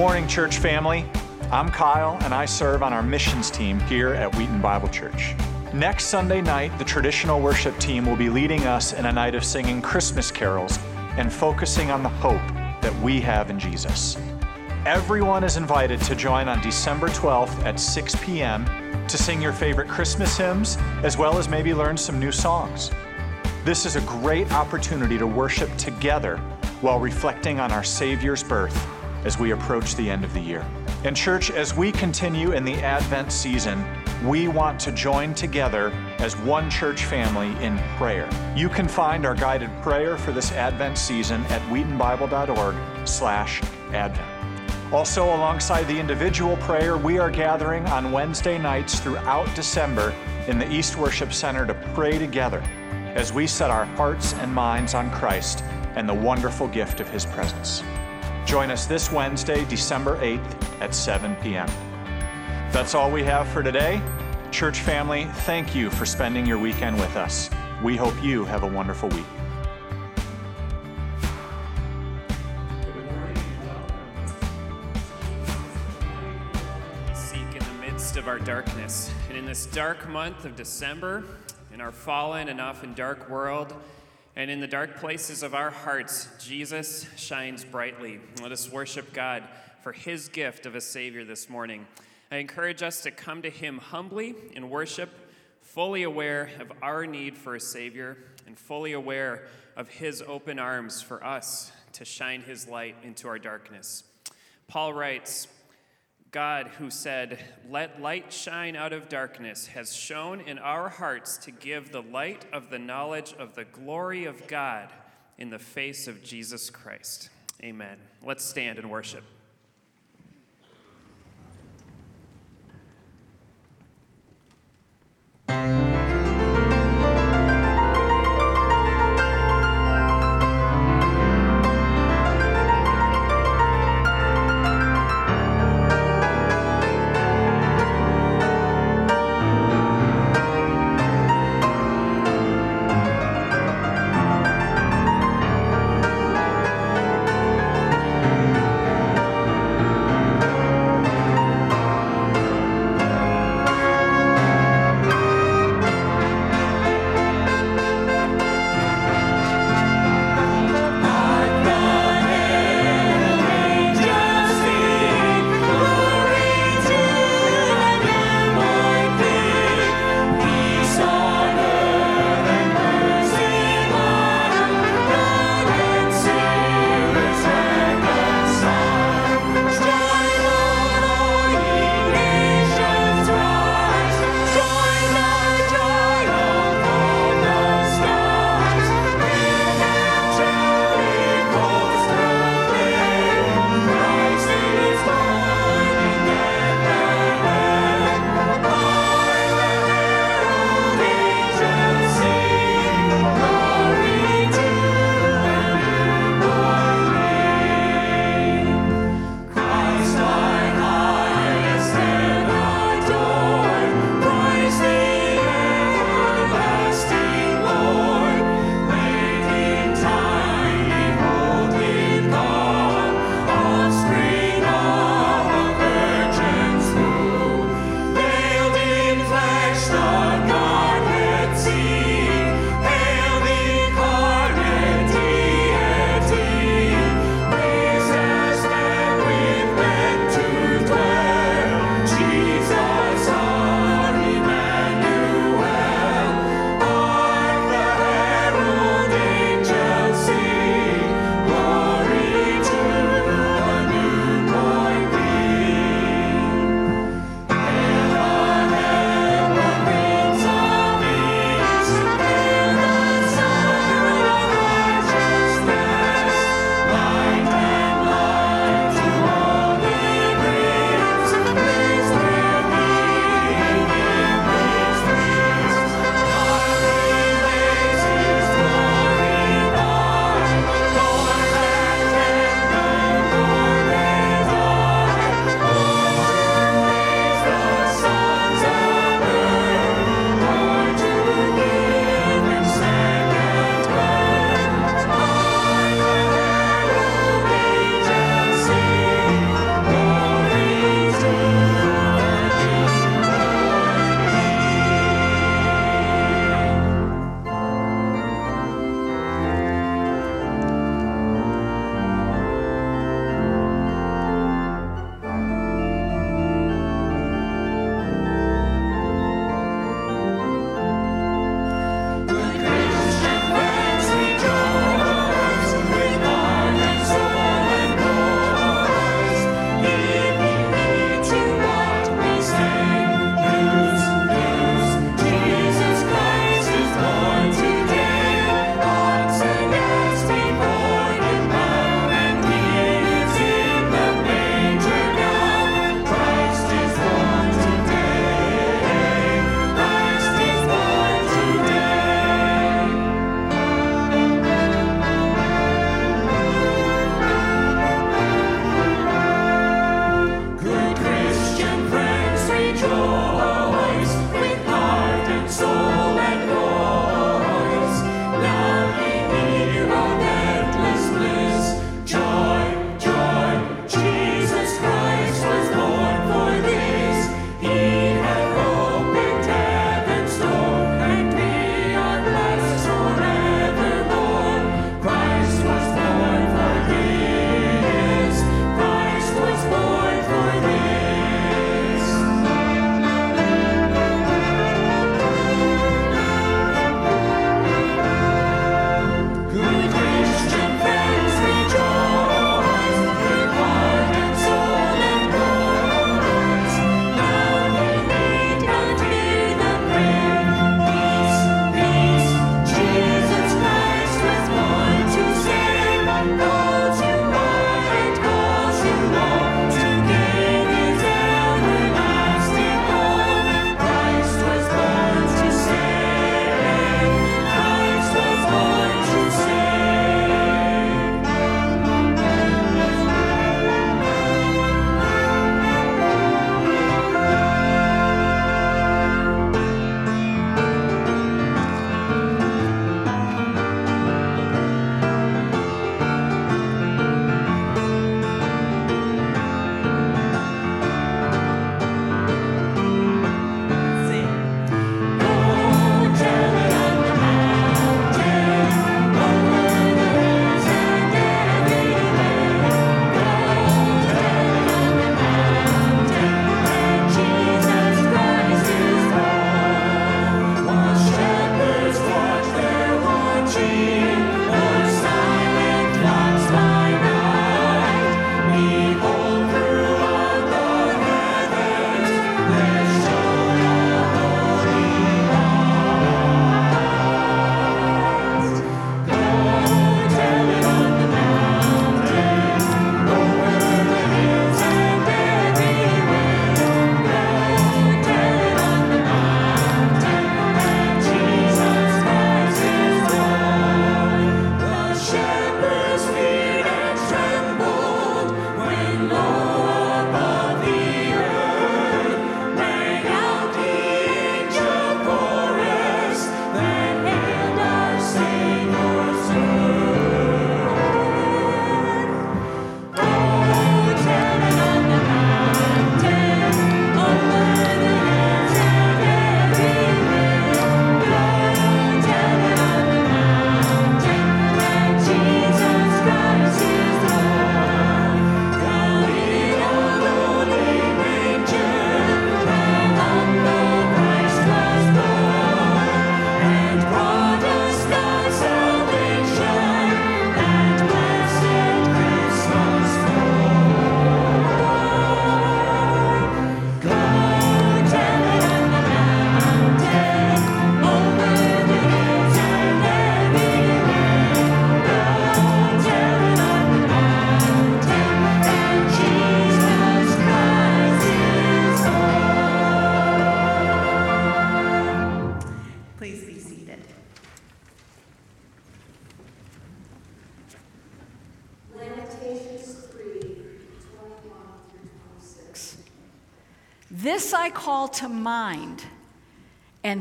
morning, church family. I'm Kyle, and I serve on our missions team here at Wheaton Bible Church. Next Sunday night, the traditional worship team will be leading us in a night of singing Christmas carols and focusing on the hope that we have in Jesus. Everyone is invited to join on December 12th at 6 p.m. to sing your favorite Christmas hymns, as well as maybe learn some new songs. This is a great opportunity to worship together while reflecting on our Savior's birth as we approach the end of the year. And, church, as we continue in the Advent season, we want to join together as one church family in prayer. You can find our guided prayer for this Advent season at wheatonbible.org/advent. Also, alongside the individual prayer, we are gathering on Wednesday nights throughout December in the East Worship Center to pray together as we set our hearts and minds on Christ and the wonderful gift of His presence. Join us this Wednesday, December 8th at 7 p.m. That's all we have for today. Church family, thank you for spending your weekend with us. We hope you have a wonderful week. Seek in the midst of our darkness. And in this dark month of December, in our fallen and often dark world, and in the dark places of our hearts, Jesus shines brightly. Let us worship God for his gift of a Savior this morning. I encourage us to come to him humbly in worship, fully aware of our need for a Savior, and fully aware of his open arms for us to shine his light into our darkness. Paul writes, God, who said, Let light shine out of darkness, has shone in our hearts to give the light of the knowledge of the glory of God in the face of Jesus Christ. Amen. Let's stand and worship.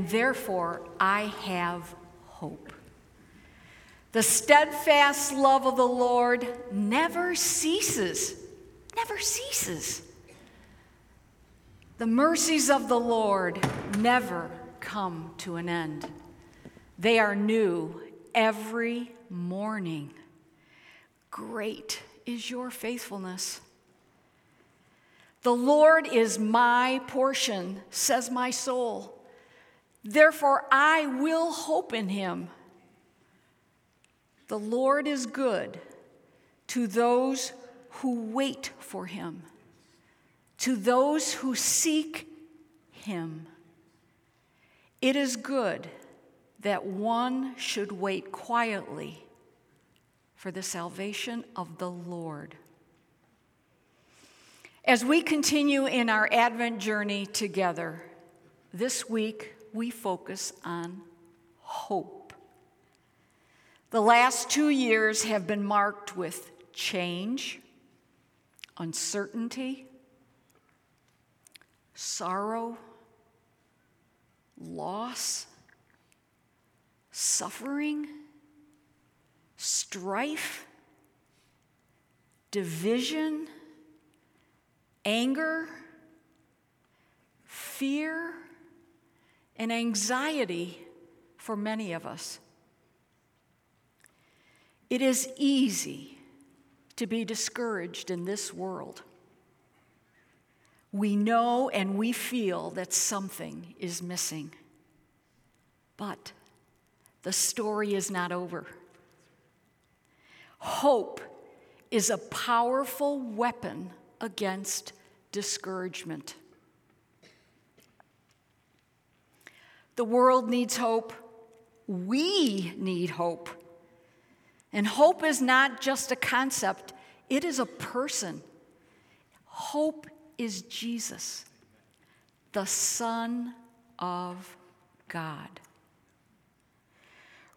Therefore I have hope. The steadfast love of the Lord never ceases, never ceases. The mercies of the Lord never come to an end. They are new every morning. Great is your faithfulness. The Lord is my portion, says my soul. Therefore, I will hope in him. The Lord is good to those who wait for him, to those who seek him. It is good that one should wait quietly for the salvation of the Lord. As we continue in our Advent journey together, this week we focus on hope. The last two years have been marked with change, uncertainty, sorrow, loss, suffering, strife, division, anger, fear, and anxiety for many of us. It is easy to be discouraged in this world. We know and we feel that something is missing. But the story is not over. Hope is a powerful weapon against discouragement. The world needs hope. We need hope. And hope is not just a concept, it is a person. Hope is Jesus, the Son of God.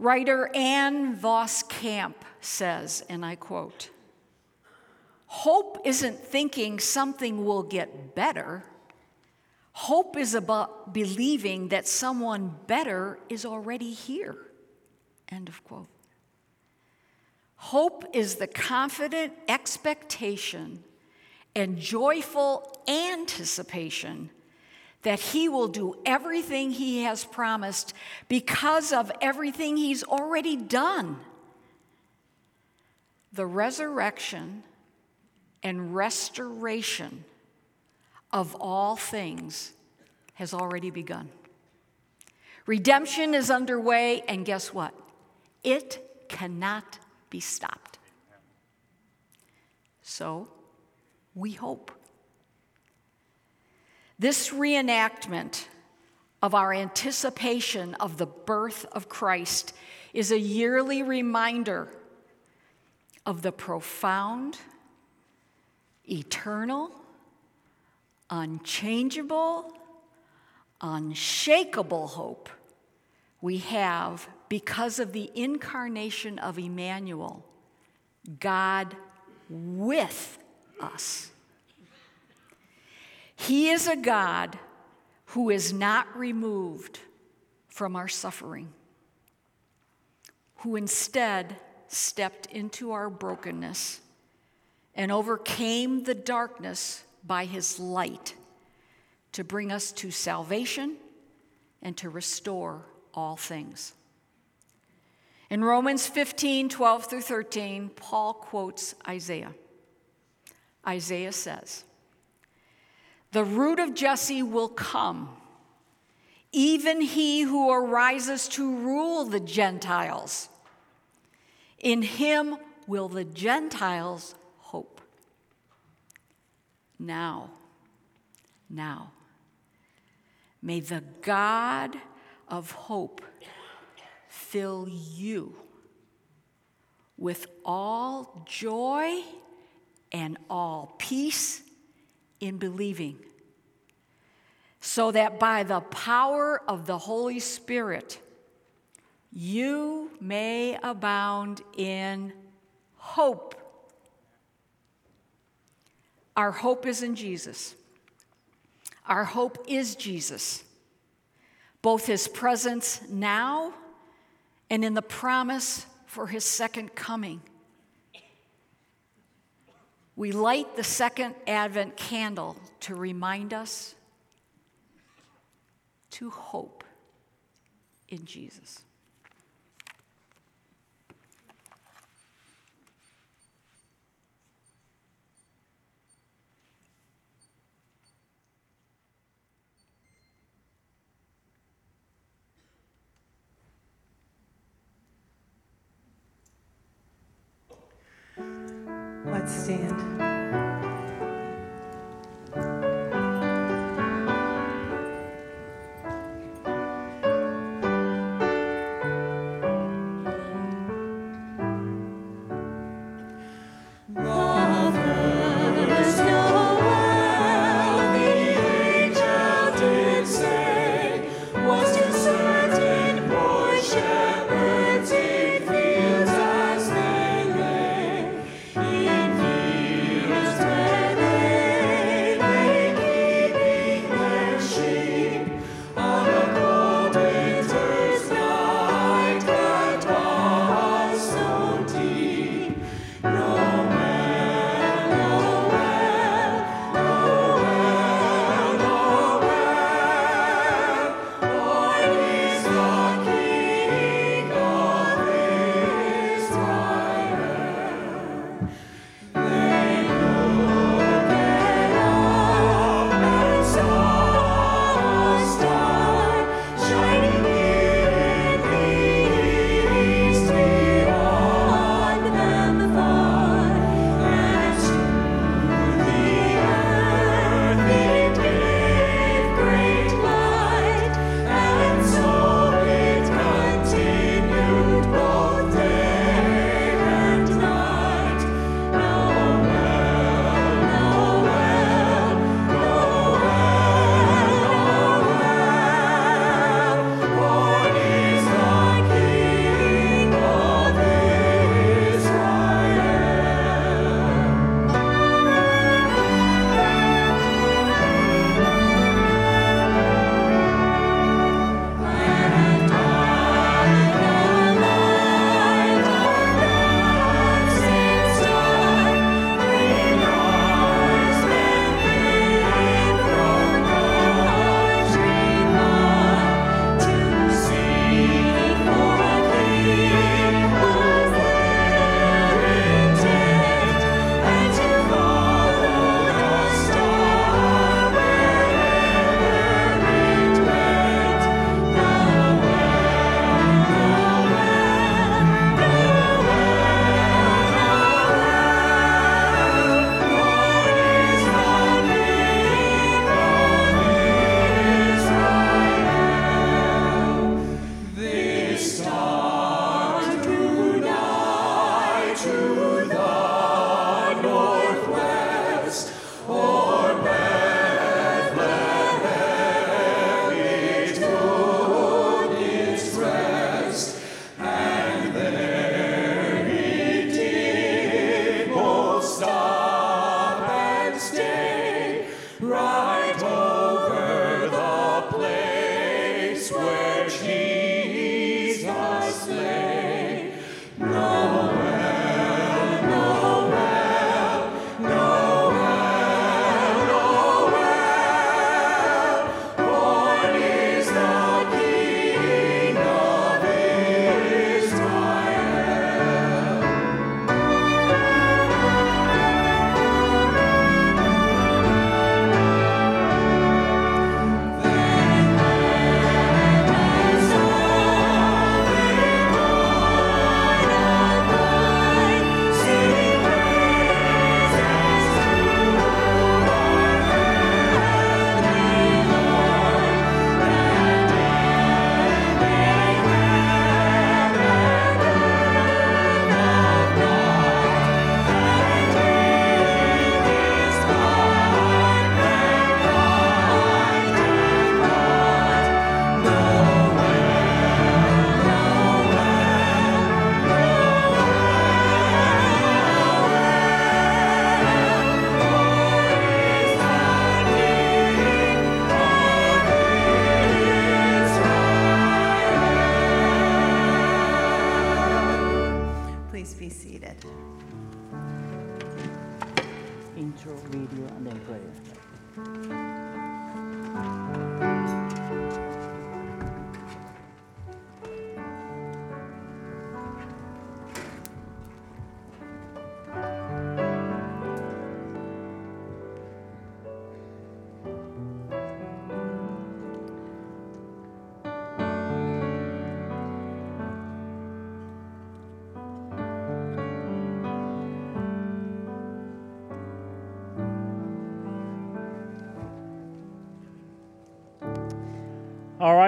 Writer Ann Voskamp says, and I quote, Hope isn't thinking something will get better. Hope is about believing that someone better is already here. End of quote. Hope is the confident expectation and joyful anticipation that He will do everything He has promised because of everything He's already done. The resurrection and restoration of all things has already begun. Redemption is underway, and guess what? It cannot be stopped. So, we hope. This reenactment of our anticipation of the birth of Christ is a yearly reminder of the profound, eternal, unchangeable, unshakable hope we have because of the incarnation of Emmanuel, God with us. He is a God who is not removed from our suffering, who instead stepped into our brokenness and overcame the darkness by his light to bring us to salvation and to restore all things. In Romans 15 12 through 13, Paul quotes Isaiah. Isaiah says, The root of Jesse will come, even he who arises to rule the Gentiles. In him will the Gentiles. Now, now, may the God of hope fill you with all joy and all peace in believing, so that by the power of the Holy Spirit, you may abound in hope. Our hope is in Jesus. Our hope is Jesus, both his presence now and in the promise for his second coming. We light the second Advent candle to remind us to hope in Jesus. Let's stand.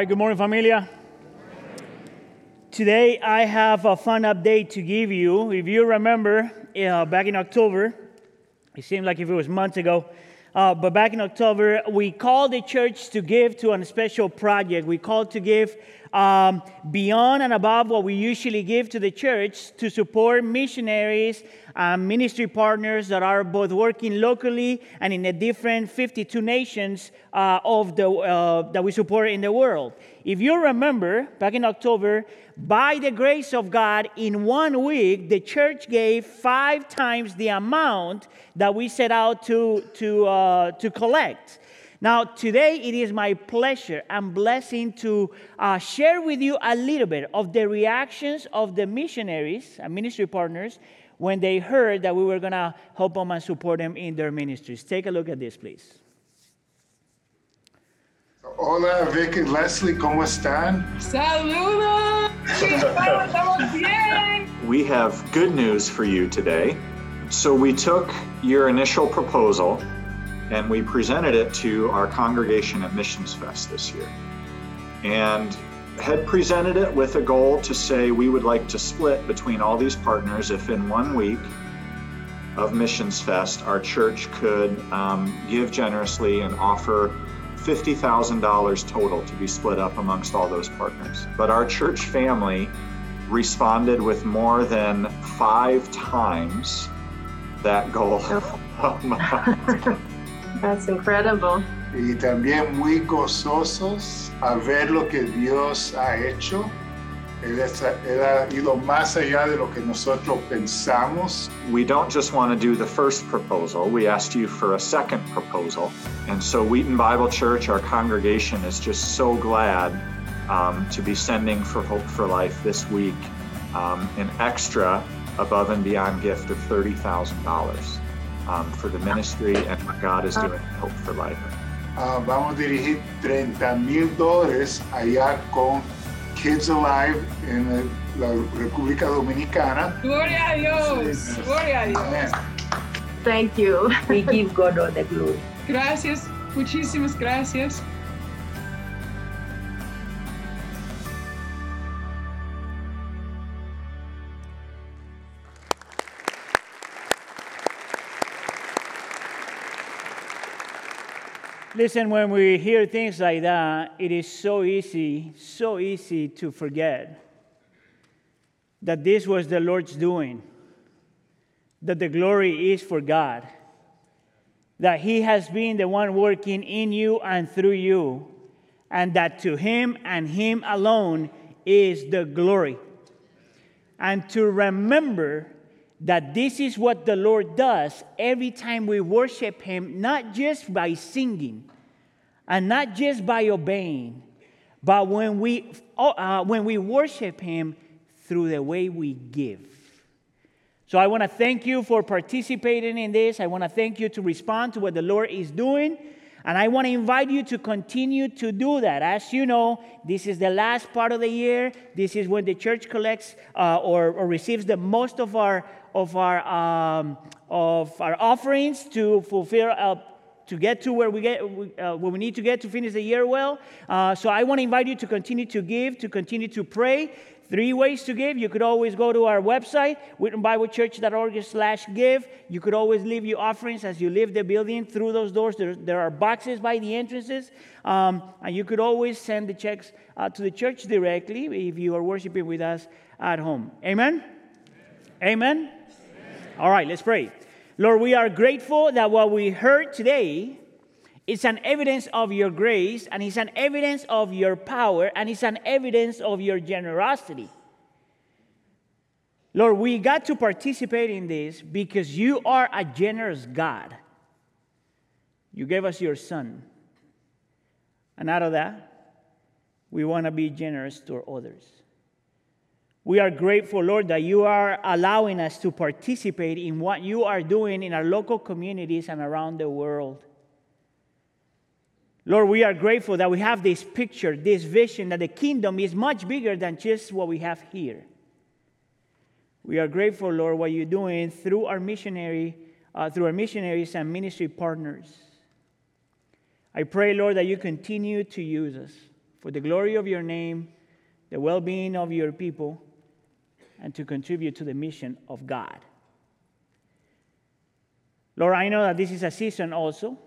Right, good morning, familia. Today I have a fun update to give you. If you remember, uh, back in October, it seemed like if it was months ago, uh, but back in October, we called the church to give to a special project. We called to give um, beyond and above what we usually give to the church to support missionaries and ministry partners that are both working locally and in the different 52 nations uh, of the, uh, that we support in the world. If you remember, back in October, by the grace of God, in one week, the church gave five times the amount that we set out to, to, uh, to collect. Now, today it is my pleasure and blessing to uh, share with you a little bit of the reactions of the missionaries and ministry partners when they heard that we were going to help them and support them in their ministries. Take a look at this, please. Hola, Vic y Leslie, ¿cómo están? Saludos! Estamos bien! We have good news for you today. So, we took your initial proposal and we presented it to our congregation at Missions Fest this year. And had presented it with a goal to say we would like to split between all these partners if in one week of Missions Fest our church could um, give generously and offer $50,000 total to be split up amongst all those partners. But our church family responded with more than five times that goal. That's incredible. Y también muy gozosos a ver lo que Dios ha hecho. Él, ha ido más allá de lo que nosotros pensamos. We don't just want to do the first proposal. We asked you for a second proposal. And so Wheaton Bible Church, our congregation, is just so glad um, to be sending for Hope for Life this week um, an extra above and beyond gift of $30,000 um, for the ministry and what God is doing Hope for Life. Uh, vamos a dirigir 30 mil dólares allá con Kids Alive en la República Dominicana. Gloria a Dios. Gloria a Dios. Amen. Thank you. We give God all the glory. Gracias. Muchísimas gracias. Listen, when we hear things like that, it is so easy, so easy to forget that this was the Lord's doing, that the glory is for God, that He has been the one working in you and through you, and that to Him and Him alone is the glory. And to remember that this is what the Lord does every time we worship Him, not just by singing and not just by obeying, but when we, uh, when we worship Him through the way we give. So I want to thank you for participating in this. I want to thank you to respond to what the Lord is doing. And I want to invite you to continue to do that. As you know, this is the last part of the year. This is when the church collects uh, or, or receives the most of our, of our, um, of our offerings to fulfill uh, to get to where we get uh, where we need to get to finish the year well. Uh, so I want to invite you to continue to give, to continue to pray. Three ways to give. You could always go to our website, wheatonbiblechurch.org slash give. You could always leave your offerings as you leave the building through those doors. There, there are boxes by the entrances. Um, and you could always send the checks uh, to the church directly if you are worshiping with us at home. Amen? Amen? Amen? All right, let's pray. Lord, we are grateful that what we heard today is an evidence of your grace and it's an evidence of your power and it's an evidence of your generosity. Lord, we got to participate in this because you are a generous God. You gave us your son. And out of that, we want to be generous to others. We are grateful, Lord, that you are allowing us to participate in what you are doing in our local communities and around the world. Lord, we are grateful that we have this picture, this vision that the kingdom is much bigger than just what we have here. We are grateful, Lord, what you're doing through our missionary, uh, through our missionaries and ministry partners. I pray, Lord, that you continue to use us for the glory of your name, the well being of your people, and to contribute to the mission of God. Lord, I know that this is a season also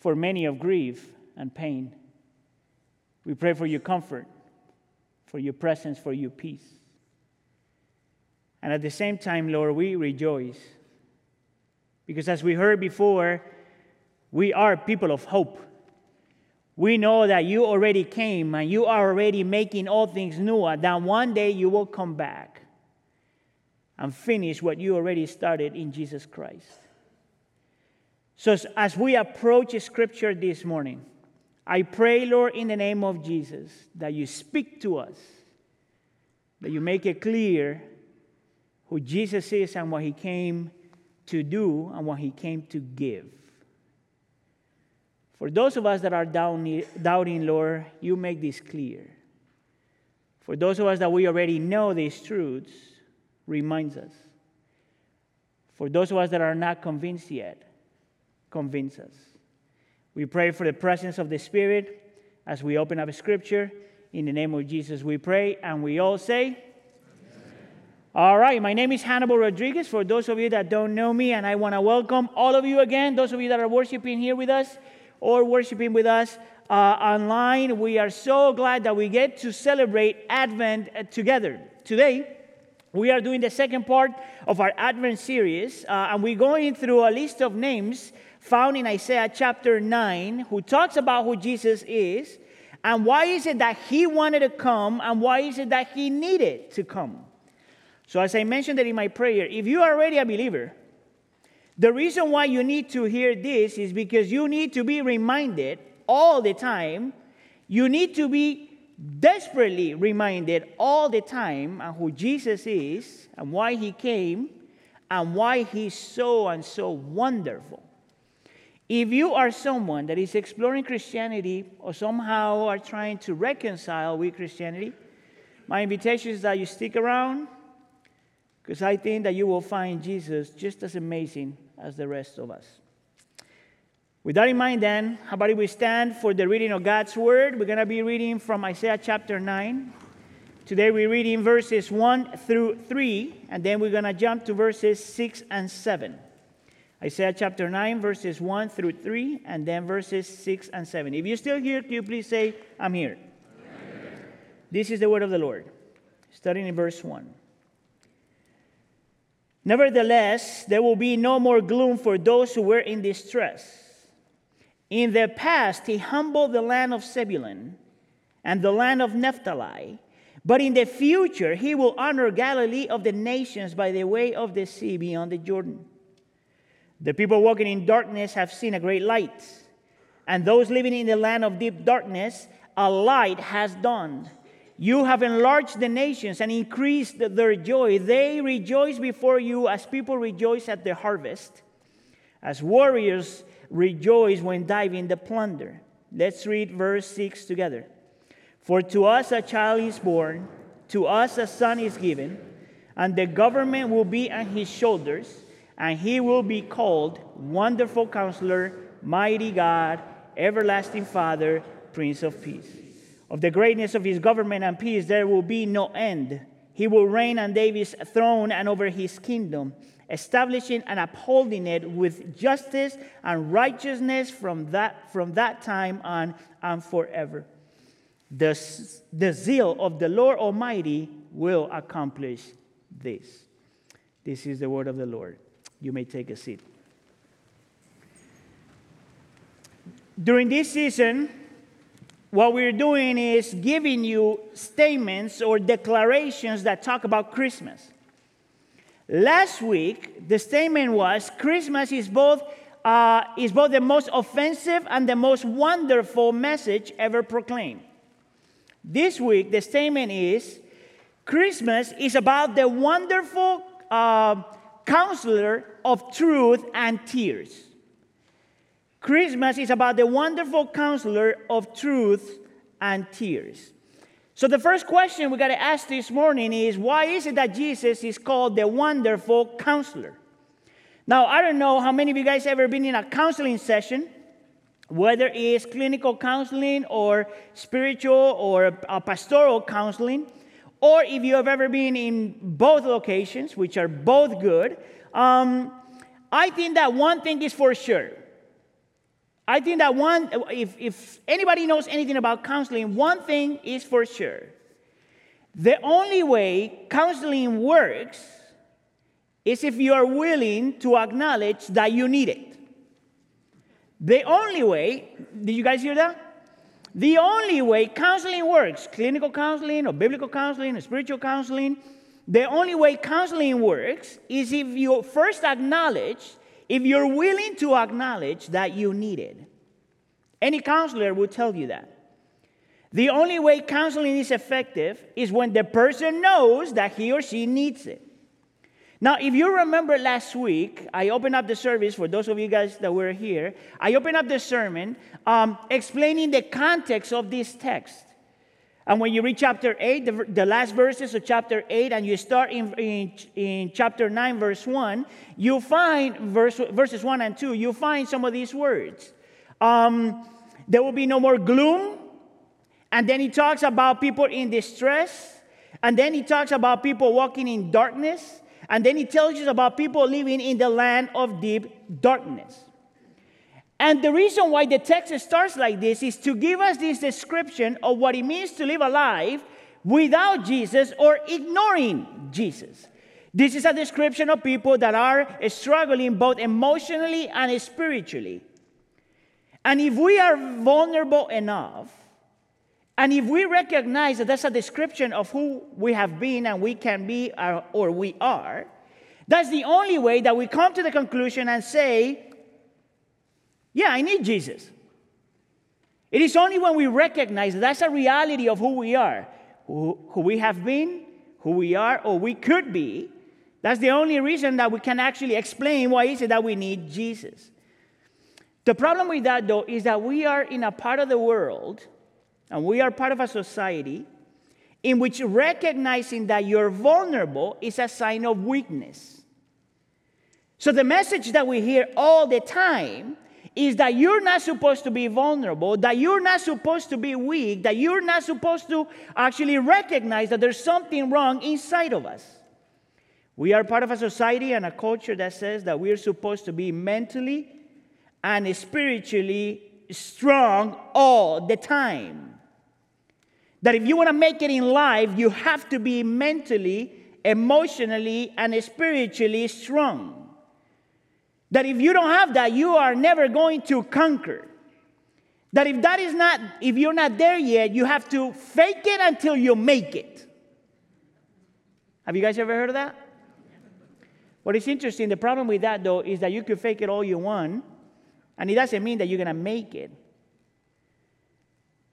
for many of grief and pain. We pray for your comfort, for your presence, for your peace. And at the same time, Lord, we rejoice. Because as we heard before, we are people of hope. We know that you already came and you are already making all things new, and that one day you will come back and finish what you already started in Jesus Christ. So, as we approach Scripture this morning, I pray, Lord, in the name of Jesus, that you speak to us, that you make it clear who Jesus is and what he came to do and what he came to give. For those of us that are doubting, Lord, you make this clear. For those of us that we already know these truths, reminds us. For those of us that are not convinced yet, convince us. We pray for the presence of the Spirit as we open up Scripture. In the name of Jesus, we pray, and we all say. All right, my name is Hannibal Rodriguez. For those of you that don't know me, and I want to welcome all of you again, those of you that are worshiping here with us or worshiping with us uh, online. We are so glad that we get to celebrate Advent uh, together. Today, we are doing the second part of our Advent series, uh, and we're going through a list of names found in Isaiah chapter 9 who talks about who Jesus is and why is it that he wanted to come and why is it that he needed to come. So, as I mentioned that in my prayer, if you are already a believer, the reason why you need to hear this is because you need to be reminded all the time. You need to be desperately reminded all the time of who Jesus is and why he came and why he's so and so wonderful. If you are someone that is exploring Christianity or somehow are trying to reconcile with Christianity, my invitation is that you stick around because I think that you will find Jesus just as amazing as the rest of us. With that in mind, then, how about if we stand for the reading of God's Word? We're going to be reading from Isaiah chapter 9. Today we're reading verses 1 through 3, and then we're going to jump to verses 6 and 7. Isaiah chapter 9, verses 1 through 3, and then verses 6 and 7. If you're still here, can you please say, I'm here? Amen. This is the word of the Lord. Starting in verse 1. Nevertheless, there will be no more gloom for those who were in distress. In the past, he humbled the land of Zebulun and the land of Naphtali. But in the future, he will honor Galilee of the nations by the way of the sea beyond the Jordan. The people walking in darkness have seen a great light, and those living in the land of deep darkness, a light has dawned. You have enlarged the nations and increased their joy. They rejoice before you as people rejoice at the harvest, as warriors rejoice when diving the plunder. Let's read verse 6 together. For to us a child is born, to us a son is given, and the government will be on his shoulders, and he will be called Wonderful Counselor, Mighty God, Everlasting Father, Prince of Peace. Of the greatness of his government and peace, there will be no end. He will reign on David's throne and over his kingdom, establishing and upholding it with justice and righteousness from that, from that time on and forever. The, the zeal of the Lord Almighty will accomplish this. This is the word of the Lord. You may take a seat. During this season, what we're doing is giving you statements or declarations that talk about Christmas. Last week, the statement was Christmas is both, uh, is both the most offensive and the most wonderful message ever proclaimed. This week, the statement is Christmas is about the wonderful uh, counselor of truth and tears. Christmas is about the wonderful counselor of truth and tears. So, the first question we got to ask this morning is why is it that Jesus is called the wonderful counselor? Now, I don't know how many of you guys ever been in a counseling session whether it's clinical counseling or spiritual or pastoral counseling, or if you have ever been in both locations, which are both good, um, I think that one thing is for sure. I think that one, if, if anybody knows anything about counseling, one thing is for sure. The only way counseling works is if you are willing to acknowledge that you need it. The only way, did you guys hear that? The only way counseling works, clinical counseling or biblical counseling or spiritual counseling, the only way counseling works is if you first acknowledge, if you're willing to acknowledge that you need it. Any counselor will tell you that. The only way counseling is effective is when the person knows that he or she needs it. Now, if you remember last week, I opened up the service for those of you guys that were here. I opened up the sermon um, explaining the context of this text. And when you read chapter 8, the, the last verses of chapter 8, and you start in, in, in chapter 9, verse 1, you find verse, verses 1 and 2, you find some of these words. Um, there will be no more gloom. And then he talks about people in distress. And then he talks about people walking in darkness. And then he tells us about people living in the land of deep darkness. And the reason why the text starts like this is to give us this description of what it means to live a life without Jesus or ignoring Jesus. This is a description of people that are struggling both emotionally and spiritually. And if we are vulnerable enough, and if we recognize that that's a description of who we have been and we can be or we are, that's the only way that we come to the conclusion and say, Yeah, I need Jesus. It is only when we recognize that that's a reality of who we are, who, who we have been, who we are, or we could be. That's the only reason that we can actually explain why is it that we need Jesus. The problem with that, though, is that we are in a part of the world and we are part of a society in which recognizing that you're vulnerable is a sign of weakness. So the message that we hear all the time is that you're not supposed to be vulnerable, that you're not supposed to be weak, that you're not supposed to actually recognize that there's something wrong inside of us. We are part of a society and a culture that says that we're supposed to be mentally and spiritually strong all the time. That if you want to make it in life, you have to be mentally, emotionally, and spiritually strong. That if you don't have that, you are never going to conquer. That if that is not, if you're not there yet, you have to fake it until you make it. Have you guys ever heard of that? What is interesting, the problem with that though is that you can fake it all you want, and it doesn't mean that you're gonna make it.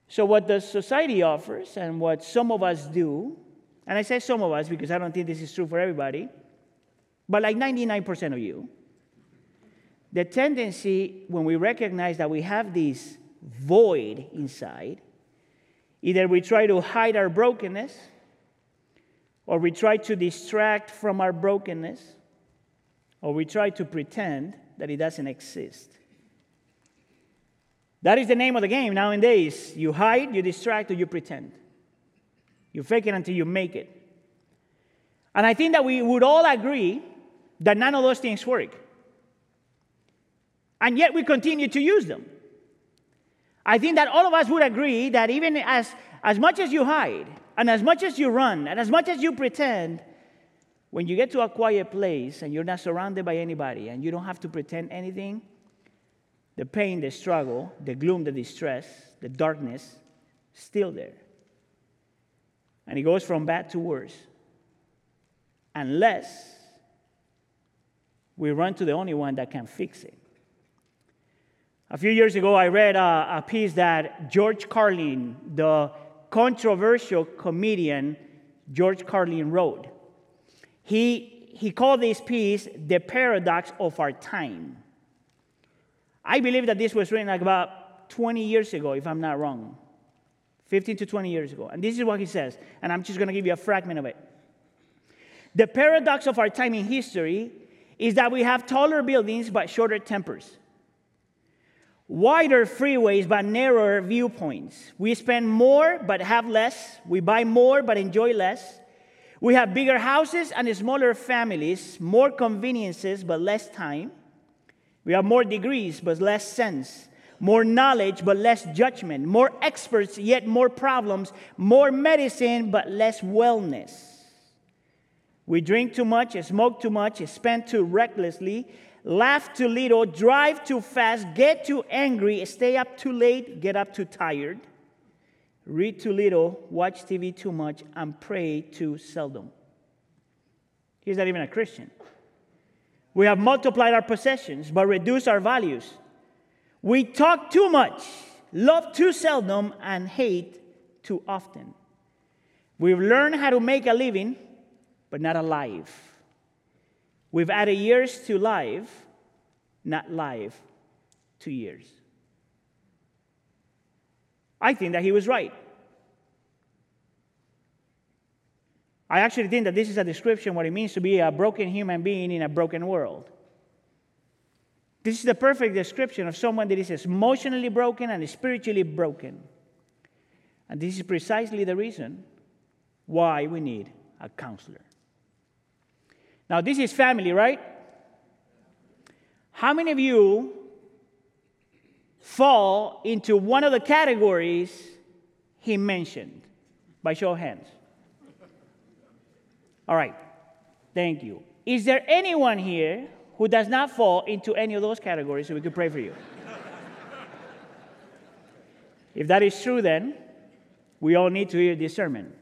So, what the society offers and what some of us do, and I say some of us because I don't think this is true for everybody, but like 99% of you, the tendency when we recognize that we have this void inside, either we try to hide our brokenness or we try to distract from our brokenness or we try to pretend that it doesn't exist. That is the name of the game nowadays. You hide, you distract, or you pretend. You fake it until you make it. And I think that we would all agree that none of those things work. And yet we continue to use them. I think that all of us would agree that even as, as much as you hide, and as much as you run, and as much as you pretend, when you get to a quiet place and you're not surrounded by anybody and you don't have to pretend anything, the pain, the struggle, the gloom, the distress, the darkness, still there. And it goes from bad to worse. Unless we run to the only one that can fix it. A few years ago, I read a, a piece that George Carlin, the controversial comedian George Carlin, wrote. He, he called this piece The Paradox of Our Time. I believe that this was written like about 20 years ago, if I'm not wrong. 15 to 20 years ago. And this is what he says, and I'm just going to give you a fragment of it. The paradox of our time in history is that we have taller buildings but shorter tempers. Wider freeways but narrower viewpoints. We spend more but have less. We buy more but enjoy less. We have bigger houses and smaller families, more conveniences but less time. We have more degrees but less sense, more knowledge but less judgment, more experts yet more problems, more medicine but less wellness. We drink too much, smoke too much, spend too recklessly, laugh too little, drive too fast, get too angry, stay up too late, get up too tired, read too little, watch TV too much, and pray too seldom. He's not even a Christian. We have multiplied our possessions, but reduced our values. We talk too much, love too seldom, and hate too often. We've learned how to make a living, but not a life. We've added years to life, not life to years. I think that he was right. I actually think that this is a description what it means to be a broken human being in a broken world. This is the perfect description of someone that is emotionally broken and spiritually broken. And this is precisely the reason why we need a counselor. Now, this is family, right? How many of you fall into one of the categories he mentioned? By show of hands. All right, thank you. Is there anyone here who does not fall into any of those categories so we could pray for you? if that is true, then we all need to hear this sermon.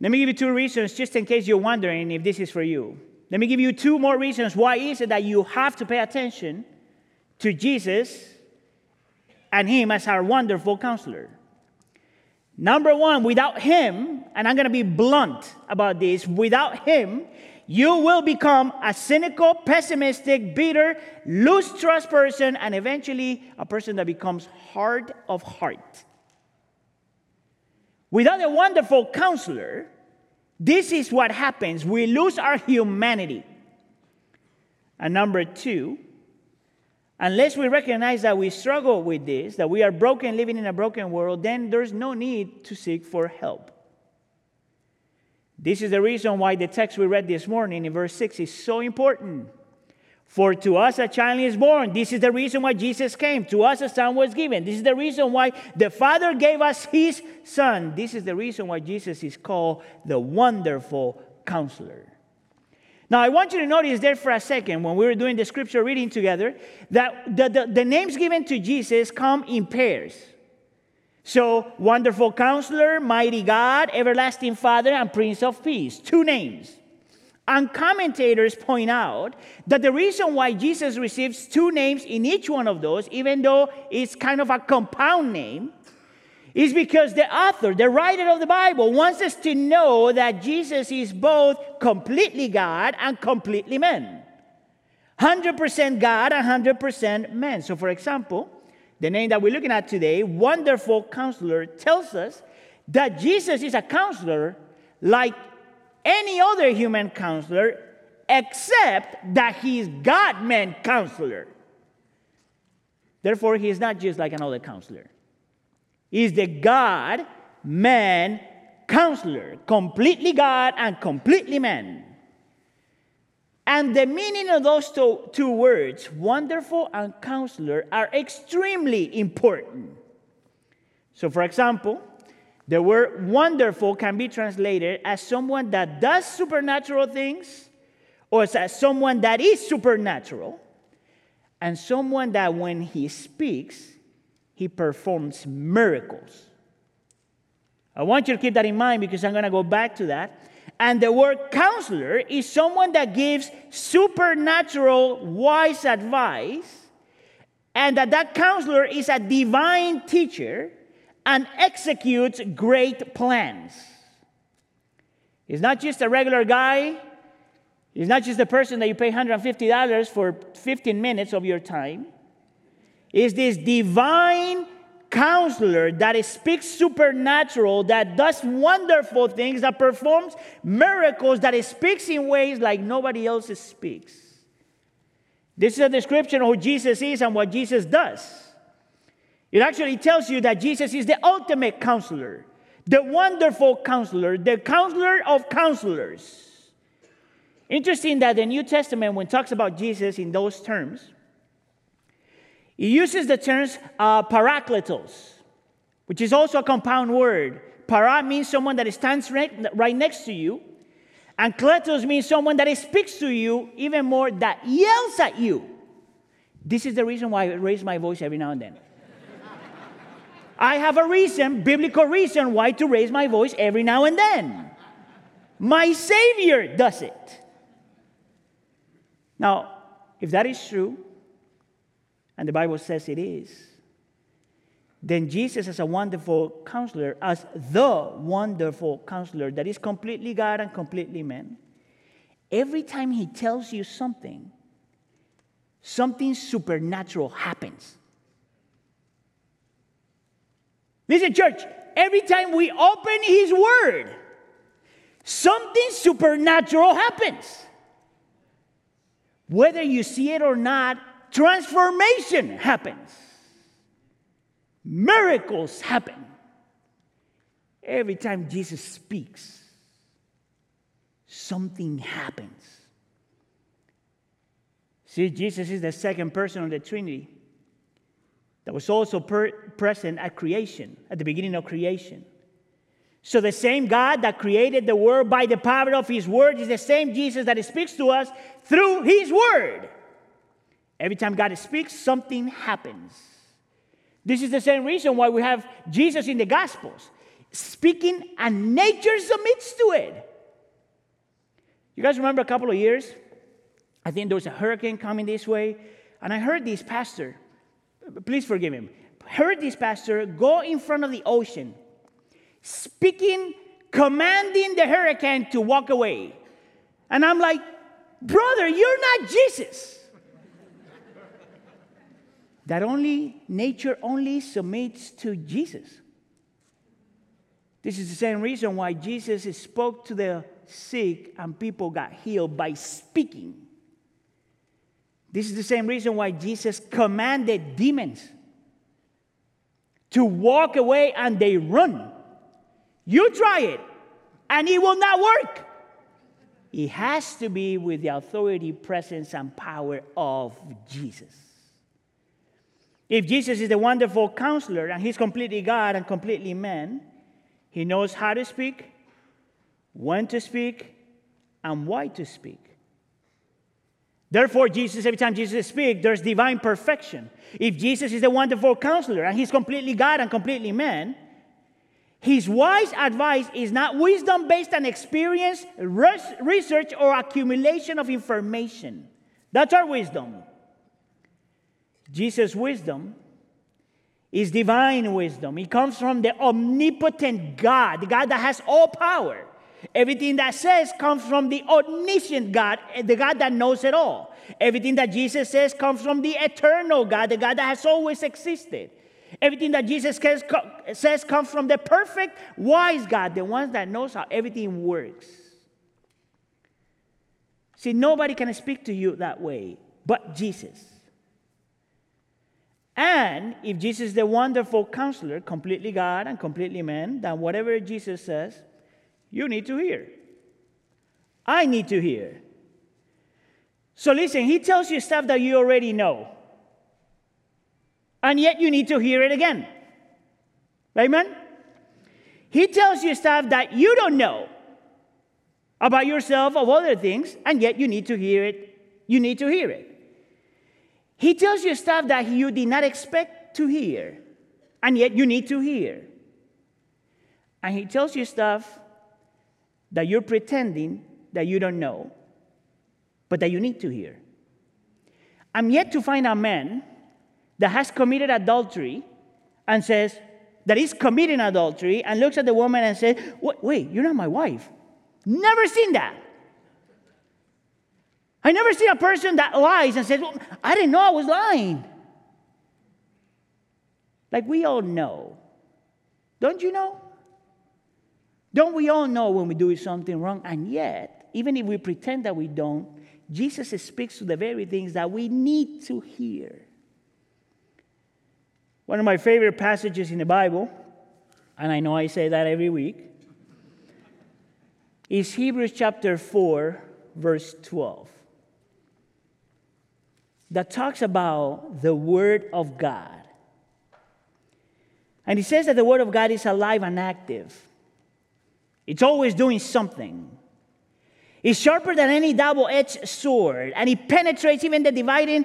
Let me give you two reasons just in case you're wondering if this is for you. Let me give you two more reasons why is it that you have to pay attention to Jesus and him as our wonderful counselor. Number 1, without him, and I'm going to be blunt about this, without him, you will become a cynical, pessimistic, bitter, lose trust person, and eventually a person that becomes hard of heart. Without a wonderful counselor, this is what happens. We lose our humanity. And number two, unless we recognize that we struggle with this, that we are broken, living in a broken world, then there's no need to seek for help. This is the reason why the text we read this morning in verse 6 is so important. For to us a child is born. This is the reason why Jesus came. To us a son was given. This is the reason why the Father gave us his son. This is the reason why Jesus is called the wonderful counselor. Now, I want you to notice there for a second when we were doing the scripture reading together that the, the, the names given to Jesus come in pairs. So, wonderful counselor, mighty God, everlasting Father, and Prince of Peace. Two names. And commentators point out that the reason why Jesus receives two names in each one of those, even though it's kind of a compound name, is because the author, the writer of the Bible, wants us to know that Jesus is both completely God and completely man. 100% God and 100% man. So, for example, the name that we're looking at today, Wonderful Counselor, tells us that Jesus is a counselor like any other human counselor except that he is God man counselor. Therefore, he is not just like another counselor. He's the God man counselor, completely God and completely man. And the meaning of those two, two words, wonderful and counselor, are extremely important. So, for example, the word wonderful can be translated as someone that does supernatural things, or as someone that is supernatural, and someone that when he speaks, he performs miracles. I want you to keep that in mind because I'm going to go back to that. And the word counselor is someone that gives supernatural wise advice, and that that counselor is a divine teacher and executes great plans. He's not just a regular guy. He's not just the person that you pay $150 for 15 minutes of your time. Is this divine counselor that speaks supernatural, that does wonderful things, that performs miracles, that speaks in ways like nobody else speaks. This is a description of who Jesus is and what Jesus does. It actually tells you that Jesus is the ultimate counselor, the wonderful counselor, the counselor of counselors. Interesting that the New Testament, when it talks about Jesus in those terms, it uses the terms uh, parakletos, which is also a compound word. Para means someone that stands right, right next to you, and kletos means someone that speaks to you, even more, that yells at you. This is the reason why I raise my voice every now and then. I have a reason, biblical reason, why to raise my voice every now and then. My Savior does it. Now, if that is true, and the Bible says it is, then Jesus, as a wonderful counselor, as the wonderful counselor that is completely God and completely man, every time he tells you something, something supernatural happens. Listen, church, every time we open His Word, something supernatural happens. Whether you see it or not, transformation happens, miracles happen. Every time Jesus speaks, something happens. See, Jesus is the second person of the Trinity that was also per- present at creation, at the beginning of creation. So, the same God that created the world by the power of His Word is the same Jesus that speaks to us through His Word. Every time God speaks, something happens. This is the same reason why we have Jesus in the Gospels speaking, and nature submits to it. You guys remember a couple of years? I think there was a hurricane coming this way, and I heard this pastor please forgive him, heard this pastor go in front of the ocean, speaking, commanding the hurricane to walk away. And I'm like, brother, you're not Jesus. that only nature only submits to Jesus. This is the same reason why Jesus spoke to the sick and people got healed by speaking. This is the same reason why Jesus commanded demons to walk away and they run. You try it and it will not work. It has to be with the authority, presence, and power of Jesus. If Jesus is the wonderful counselor and he's completely God and completely man, he knows how to speak, when to speak, and why to speak. Therefore, Jesus, every time Jesus speaks, there's divine perfection. If Jesus is the wonderful counselor and he's completely God and completely man, his wise advice is not wisdom based on experience, research, or accumulation of information. That's our wisdom. Jesus' wisdom is divine wisdom. It comes from the omnipotent God, the God that has all power. Everything that says comes from the omniscient God, eh, the God that knows it all. Everything that Jesus says comes from the eternal God, the God that has always existed. Everything that Jesus says comes from the perfect, wise God, the one that knows how everything works. See, nobody can speak to you that way but Jesus. And if Jesus is the wonderful counselor, completely God and completely man, then whatever Jesus says, you need to hear. I need to hear. So listen, he tells you stuff that you already know. And yet you need to hear it again. Amen? He tells you stuff that you don't know about yourself, of other things, and yet you need to hear it. You need to hear it. He tells you stuff that you did not expect to hear, and yet you need to hear. And he tells you stuff that you're pretending that you don't know, but that you need to hear. I'm yet to find a man that has committed adultery and says, that is committing adultery and looks at the woman and says, Wait, you're not my wife. Never seen that. I never see a person that lies and says, well, I didn't know I was lying. Like we all know. Don't you know? Don't we all know when we do something wrong? And yet, even if we pretend that we don't, Jesus speaks to the very things that we need to hear. One of my favorite passages in the Bible, and I know I say that every week, is Hebrews chapter 4, verse 12, that talks about the Word of God. And he says that the Word of God is alive and active, it's always doing something. It's sharper than any double-edged sword, and it penetrates even the dividing,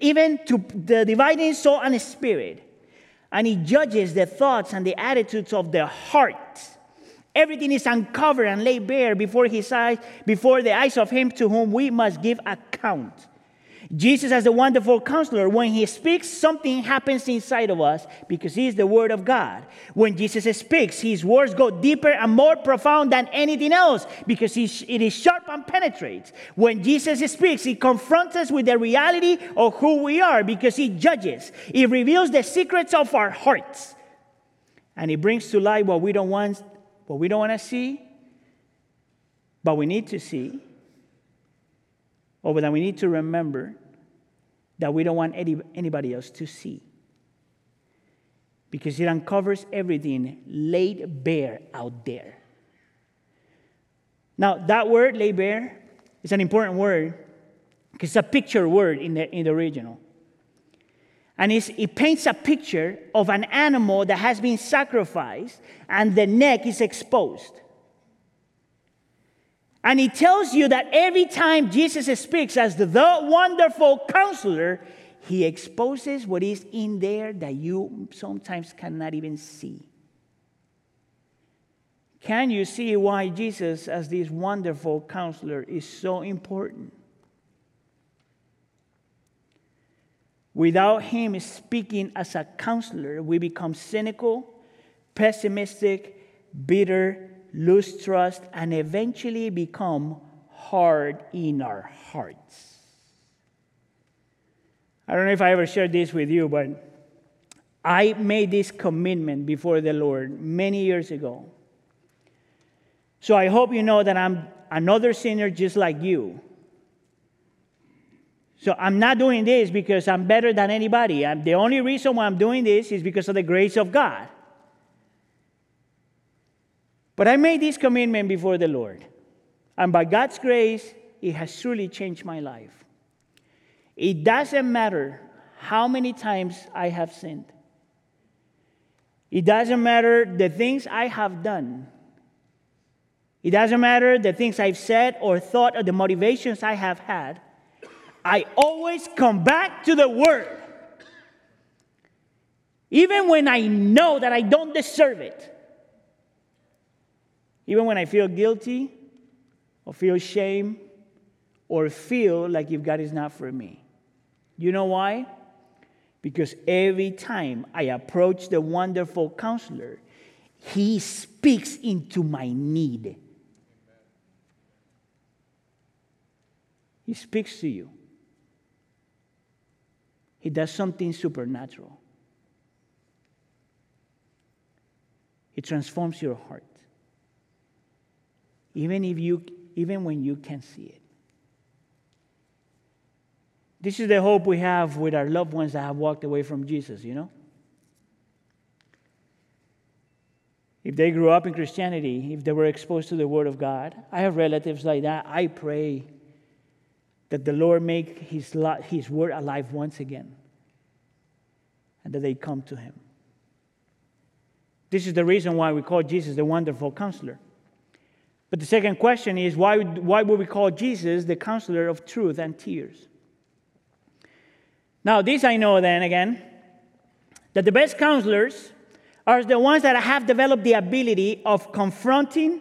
even to the dividing soul and spirit. And it judges the thoughts and the attitudes of the heart. Everything is uncovered and laid bare before his eyes, before the eyes of him to whom we must give account. Jesus, as the wonderful counselor, when he speaks, something happens inside of us because he is the word of God. When Jesus speaks, his words go deeper and more profound than anything else because it is sharp and penetrates. When Jesus speaks, he confronts us with the reality of who we are because he judges. He reveals the secrets of our hearts. And he brings to light what we don't want, what we don't want to see, but we need to see or that we need to remember that we don't want any, anybody else to see. Because it uncovers everything laid bare out there. Now, that word, laid bare, is an important word because it's a picture word in the, in the original. And it paints a picture of an animal that has been sacrificed and the neck is exposed. And he tells you that every time Jesus speaks as the, the wonderful counselor, he exposes what is in there that you sometimes cannot even see. Can you see why Jesus, as this wonderful counselor, is so important? Without him speaking as a counselor, we become cynical, pessimistic, bitter, lose trust, and eventually become hard in our hearts. I don't know if I ever shared this with you, but I made this commitment before the Lord many years ago. So I hope you know that I'm another sinner just like you. So I'm not doing this because I'm better than anybody. I'm, the only reason why I'm doing this is because of the grace of God. But I made this commitment before the Lord. And by God's grace, it has truly changed my life. It doesn't matter how many times I have sinned, it doesn't matter the things I have done. It doesn't matter the things I've said or thought or the motivations I have had. I always come back to the Word. Even when I know that I don't deserve it. Even when I feel guilty or feel shame or feel like if God is not for me. You know why? Because every time I approach the wonderful counselor, he speaks into my need. He speaks to you. He does something supernatural. He transforms your heart even if you even when you can't see it. This is the hope we have with our loved ones that have walked away from Jesus, you know? If they grew up in Christianity, if they were exposed to the Word of God, I have relatives like that. I pray that the Lord make His, his Word alive once again and that they come to Him. This is the reason why we call Jesus the wonderful counselor. But the second question is why, why would we call Jesus the counselor of truth and tears? Now, this I know then again that the best counselors are the ones that have developed the ability of confronting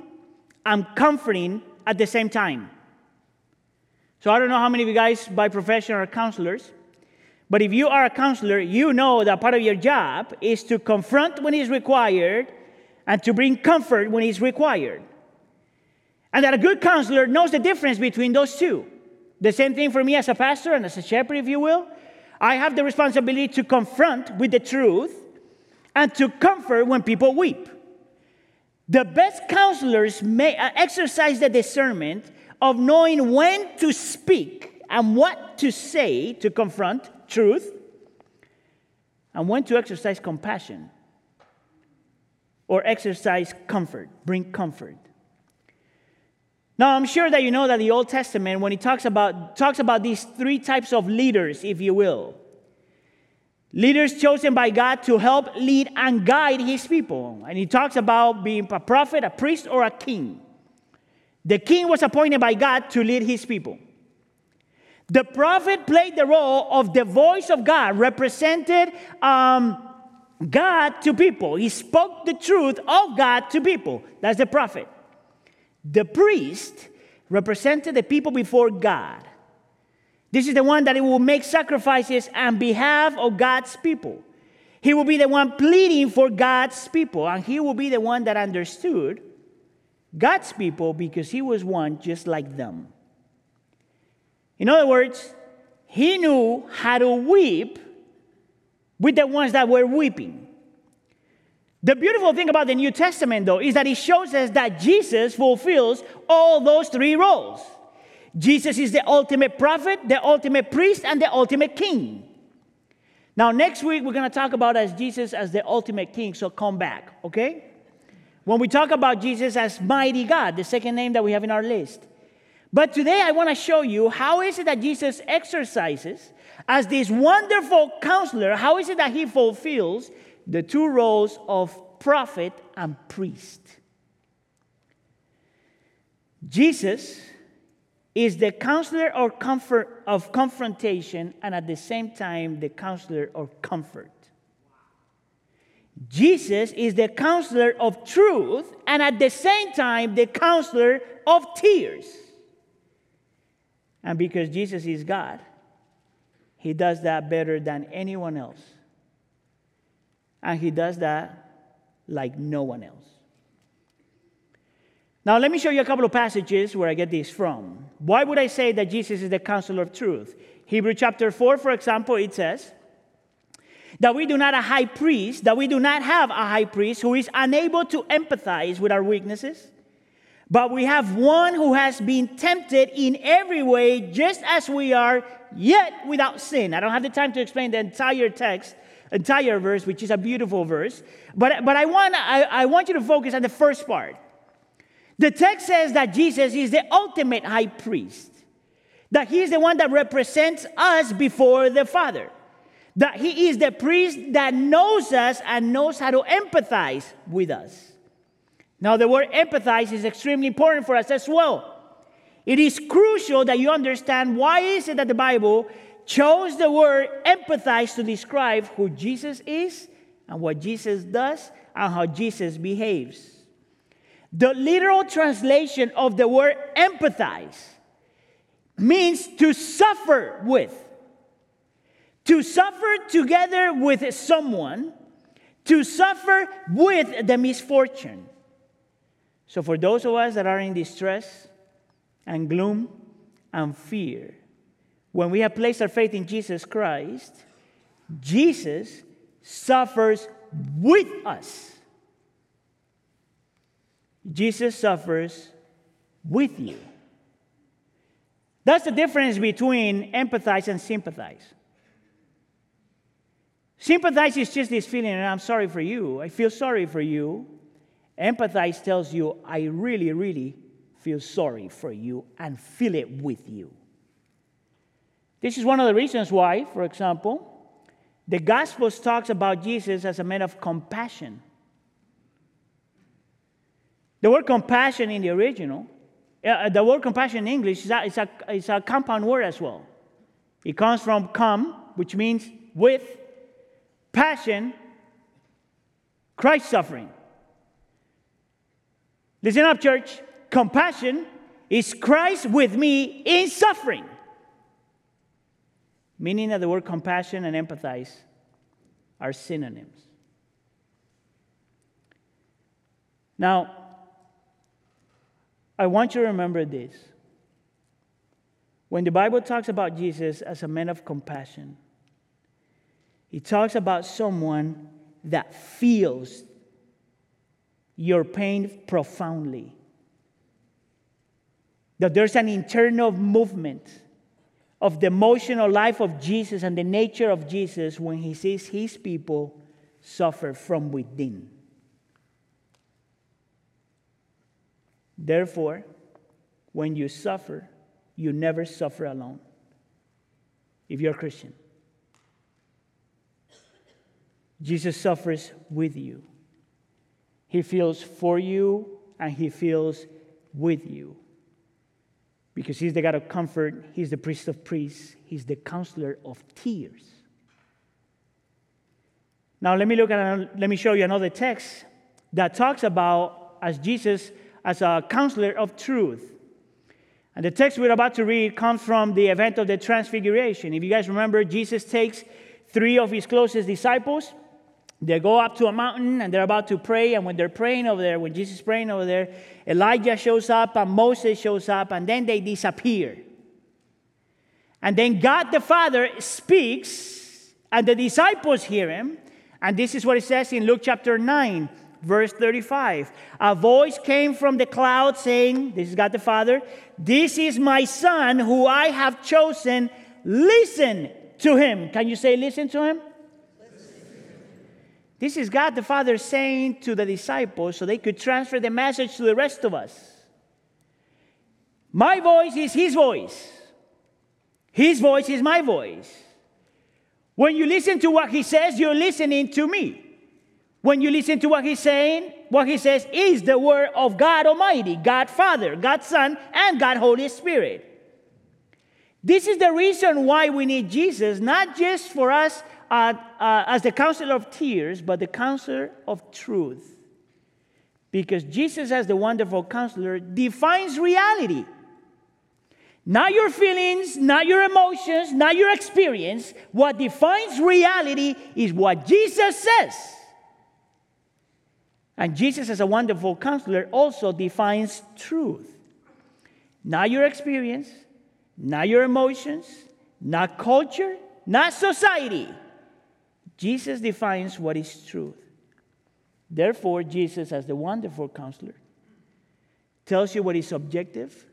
and comforting at the same time. So I don't know how many of you guys by profession are counselors, but if you are a counselor, you know that part of your job is to confront when it's required and to bring comfort when it's required. And that a good counselor knows the difference between those two. The same thing for me as a pastor and as a shepherd, if you will. I have the responsibility to confront with the truth and to comfort when people weep. The best counselors may uh, exercise the discernment of knowing when to speak and what to say to confront truth, and when to exercise compassion or exercise comfort, bring comfort. Now, I'm sure that you know that the Old Testament, when he talks about, talks about these three types of leaders, if you will, leaders chosen by God to help lead and guide his people. And he talks about being a prophet, a priest, or a king. The king was appointed by God to lead his people. The prophet played the role of the voice of God, represented um, God to people. He spoke the truth of God to people. That's the prophet. The priest represented the people before God. This is the one that will make sacrifices on behalf of God's people. He will be the one pleading for God's people, and he will be the one that understood God's people because he was one just like them. In other words, he knew how to weep with the ones that were weeping. The beautiful thing about the New Testament, though, is that it shows us that Jesus fulfills all those three roles. Jesus is the ultimate prophet, the ultimate priest, and the ultimate king. Now, next week, we're going to talk about as Jesus as the ultimate king, so come back, okay? When we talk about Jesus as mighty God, the second name that we have in our list. But today I want to show you how is it that Jesus exercises as this wonderful counselor, how is it that he fulfills the two roles of prophet and priest? Jesus is the counselor of comfort of confrontation and at the same time the counselor of comfort. Jesus is the counselor of truth and at the same time the counselor of tears. And because Jesus is God, He does that better than anyone else. And He does that like no one else. Now, let me show you a couple of passages where I get this from. Why would I say that Jesus is the counselor of truth? Hebrew chapter 4, for example, it says that we do not a high priest, that we do not have a high priest who is unable to empathize with our weaknesses but we have one who has been tempted in every way, just as we are, yet without sin. I don't have the time to explain the entire text, entire verse, which is a beautiful verse. But, but I, want, I, I want you to focus on the first part. The text says that Jesus is the ultimate high priest, that he is the one that represents us before the Father, that he is the priest that knows us and knows how to empathize with us. Now, the word empathize is extremely important for us as well. It is crucial that you understand why is it that the Bible chose the word empathize to describe who Jesus is and what Jesus does and how Jesus behaves. The literal translation of the word empathize means to suffer with. To suffer together with someone, to suffer with the misfortune. So, for those of us that are in distress and gloom and fear, when we have placed our faith in Jesus Christ, Jesus suffers with us. Jesus suffers with you. That's the difference between empathize and sympathize. Sympathize is just this feeling, and I'm sorry for you. I feel sorry for you. Empathize tells you, I really, really feel sorry for you and feel it with you. This is one of the reasons why, for example, the Gospels talks about Jesus as a man of compassion. The word compassion in the original, uh, the word compassion in English is a, is, a, is a compound word as well. It comes from come, which means with, passion, Christ suffering. Listen up, church. Compassion is Christ with me in suffering. Meaning that the word compassion and empathize are synonyms. Now, I want you to remember this. When the Bible talks about Jesus as a man of compassion, it talks about someone that feels your pain profoundly. that there's an internal movement of the emotional life of Jesus and the nature of Jesus when he sees his people suffer from within. Therefore, when you suffer, you never suffer alone if you're a Christian. Jesus suffers with you. He feels for you and he feels with you. Because he's the God of comfort, he's the priest of priests, he's the counselor of tears. Now let me look at let me show you another text that talks about as Jesus as a counselor of truth. And the text we're about to read comes from the event of the transfiguration. If you guys remember, Jesus takes three of his closest disciples they go up to a mountain and they're about to pray. And when they're praying over there, when Jesus is praying over there, Elijah shows up and Moses shows up, and then they disappear. And then God the Father speaks, and the disciples hear him. And this is what it says in Luke chapter 9, verse 35. A voice came from the cloud saying, This is God the Father, this is my son who I have chosen. Listen to him. Can you say, Listen to him? This is God the Father saying to the disciples so they could transfer the message to the rest of us. My voice is His voice, His voice is my voice. When you listen to what He says, you're listening to me. When you listen to what He's saying, what He says is the word of God Almighty, God Father, God Son, and God Holy Spirit. This is the reason why we need Jesus, not just for us uh, as the counselor of tears, but the counselor of truth. Because Jesus, as the wonderful counselor, defines reality. Not your feelings, not your emotions, not your experience. What defines reality is what Jesus says. And Jesus, as a wonderful counselor, also defines truth. Not your experience, not your emotions, not culture, not society. Jesus defines what is truth. Therefore, Jesus, as the wonderful counselor, tells you what is objective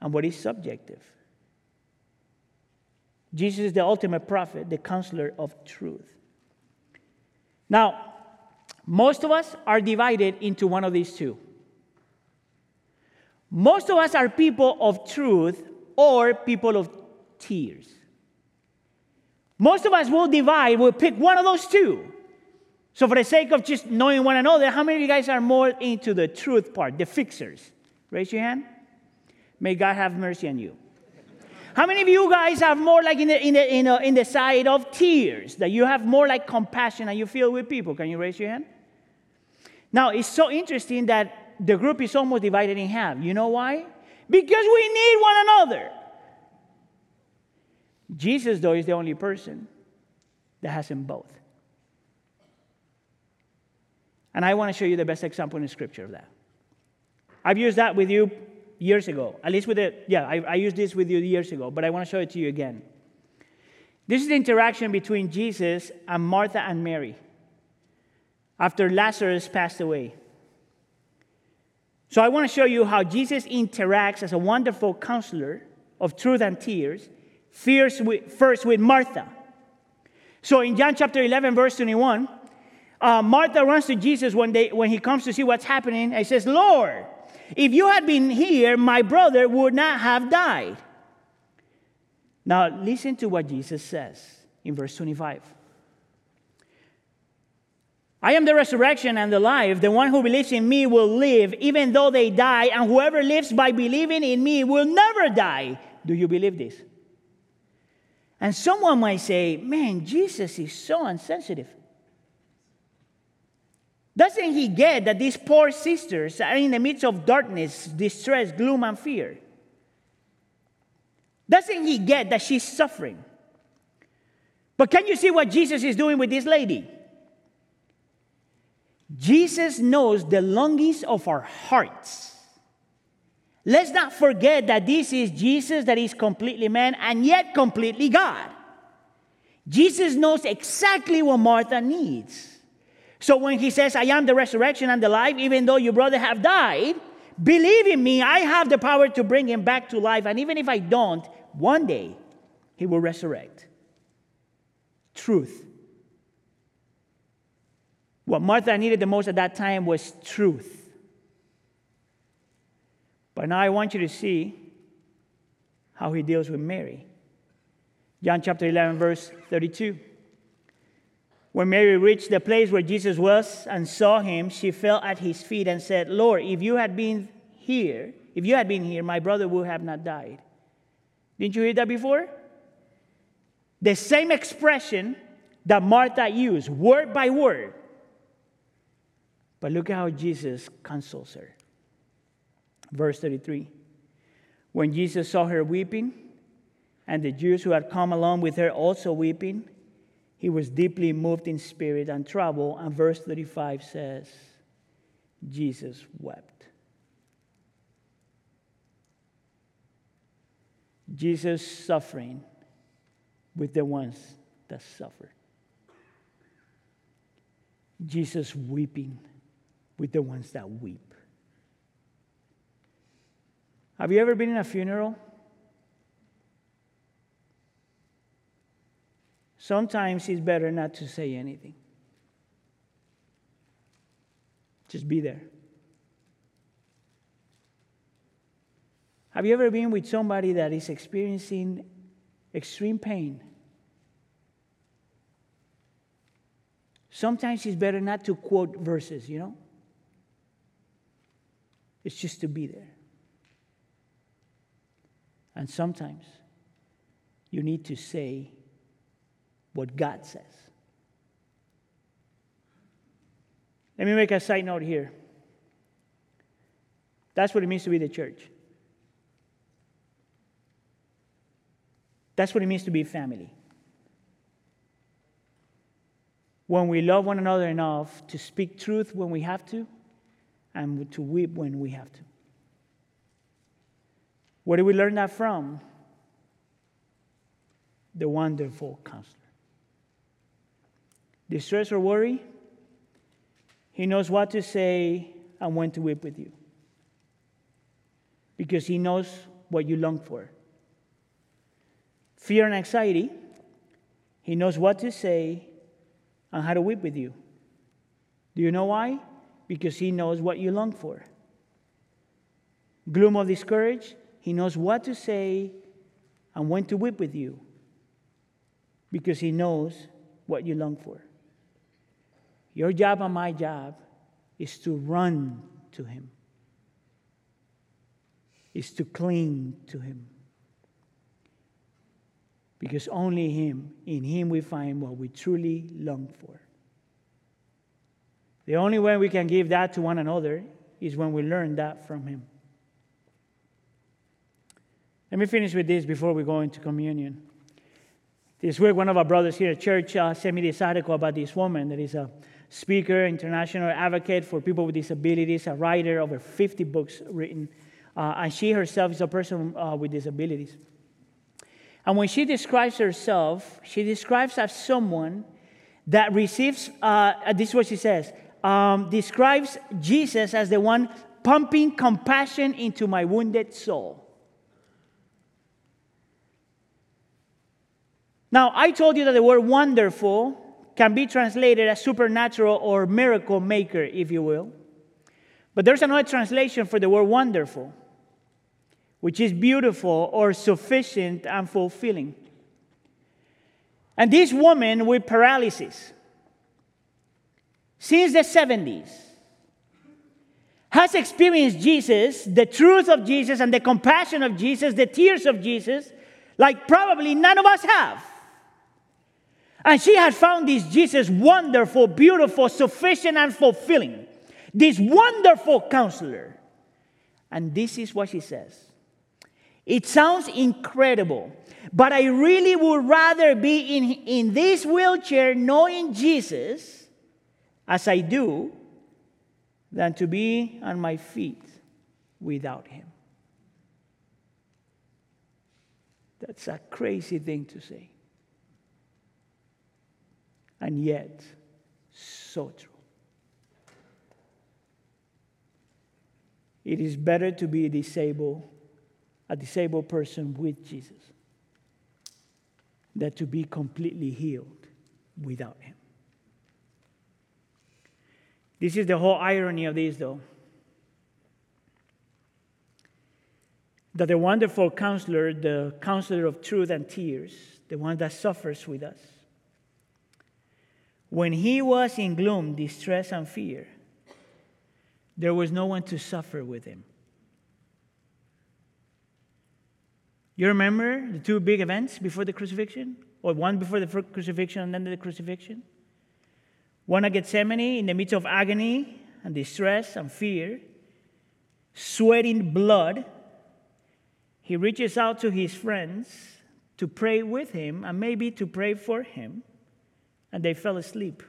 and what is subjective. Jesus is the ultimate prophet, the counselor of truth. Now, most of us are divided into one of these two. Most of us are people of truth or people of tears. Most of us will divide, we'll pick one of those two. So, for the sake of just knowing one another, how many of you guys are more into the truth part, the fixers? Raise your hand. May God have mercy on you. How many of you guys are more like in the, in the, in the, in the side of tears, that you have more like compassion and you feel with people? Can you raise your hand? Now, it's so interesting that the group is almost divided in half. You know why? Because we need one another. Jesus, though, is the only person that has them both. And I want to show you the best example in scripture of that. I've used that with you years ago. At least with it, yeah, I, I used this with you years ago, but I want to show it to you again. This is the interaction between Jesus and Martha and Mary after Lazarus passed away. So I want to show you how Jesus interacts as a wonderful counselor of truth and tears with, first with Martha. So in John chapter 11, verse 21, uh, Martha runs to Jesus when, they, when he comes to see what's happening and says, Lord, if you had been here, my brother would not have died. Now, listen to what Jesus says in verse 25. I am the resurrection and the life. The one who believes in me will live even though they die, and whoever lives by believing in me will never die. Do you believe this? And someone might say, man, Jesus is so insensitive. Doesn't he get that these poor sisters are in the midst of darkness, distress, gloom, and fear? Doesn't he get that she's suffering? But can you see what Jesus is doing with this lady? Jesus knows the longings of our hearts. Let's not forget that this is Jesus that is completely man and yet completely God. Jesus knows exactly what Martha needs. So when he says, I am the resurrection and the life, even though your brother have died, Believe in me, I have the power to bring him back to life. And even if I don't, one day he will resurrect. Truth. What Martha needed the most at that time was truth. But now I want you to see how he deals with Mary. John chapter 11, verse 32. When Mary reached the place where Jesus was and saw him, she fell at his feet and said, Lord, if you had been here, if you had been here, my brother would have not died. Didn't you hear that before? The same expression that Martha used, word by word. But look at how Jesus consoles her. Verse 33 When Jesus saw her weeping, and the Jews who had come along with her also weeping, he was deeply moved in spirit and troubled. And verse 35 says, Jesus wept. Jesus suffering with the ones that suffer. Jesus weeping with the ones that weep. Have you ever been in a funeral? Sometimes it's better not to say anything. Just be there. Have you ever been with somebody that is experiencing extreme pain? Sometimes it's better not to quote verses, you know? It's just to be there. And sometimes you need to say what God says. Let me make a side note here. That's what it means to be the church. That's what it means to be family. When we love one another enough to speak truth when we have to, and to weep when we have to. Where do we learn that from? The wonderful counselor. Distress or worry? He knows what to say and when to weep with you. Because he knows what you long for. Fear and anxiety, he knows what to say and how to weep with you. Do you know why? Because he knows what you long for. Gloom or discourage, he knows what to say and when to weep with you. Because he knows what you long for. Your job and my job is to run to him, is to cling to him. Because only him, in him we find what we truly long for. The only way we can give that to one another is when we learn that from him. Let me finish with this before we go into communion. This week, one of our brothers here at church uh, sent me this article about this woman that is a speaker, international advocate for people with disabilities, a writer, over 50 books written. Uh, and she herself is a person uh, with disabilities. And when she describes herself, she describes as someone that receives, uh, this is what she says, um, describes Jesus as the one pumping compassion into my wounded soul. Now, I told you that the word wonderful can be translated as supernatural or miracle maker, if you will. But there's another translation for the word wonderful, which is beautiful or sufficient and fulfilling. And this woman with paralysis, since the 70s, has experienced Jesus, the truth of Jesus, and the compassion of Jesus, the tears of Jesus, like probably none of us have. And she had found this Jesus wonderful, beautiful, sufficient, and fulfilling. This wonderful counselor. And this is what she says It sounds incredible, but I really would rather be in, in this wheelchair knowing Jesus as I do than to be on my feet without him. That's a crazy thing to say and yet so true. it is better to be disabled, a disabled person with Jesus than to be completely healed without him. This is the whole irony of this, though. That the wonderful counselor, the counselor of truth and tears, the one that suffers with us, when he was in gloom, distress, and fear, there was no one to suffer with him. You remember the two big events before the crucifixion? Or one before the crucifixion and then the crucifixion? One at Gethsemane in the midst of agony and distress and fear, sweating blood. He reaches out to his friends to pray with him and maybe to pray for him, and they fell asleep.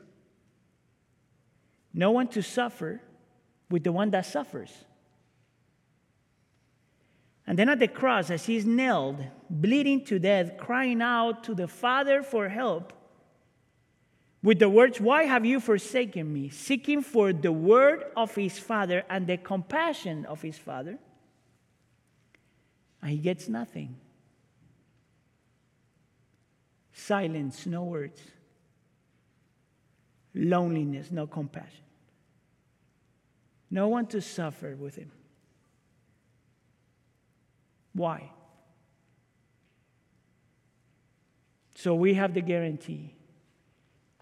No one to suffer with the one that suffers. And then at the cross, as he's nailed, bleeding to death, crying out to the Father for help, with the words, Why have you forsaken me? seeking for the word of his Father and the compassion of his Father. And he gets nothing. Silence, no words. Loneliness, no compassion. No one to suffer with him. Why? So we have the guarantee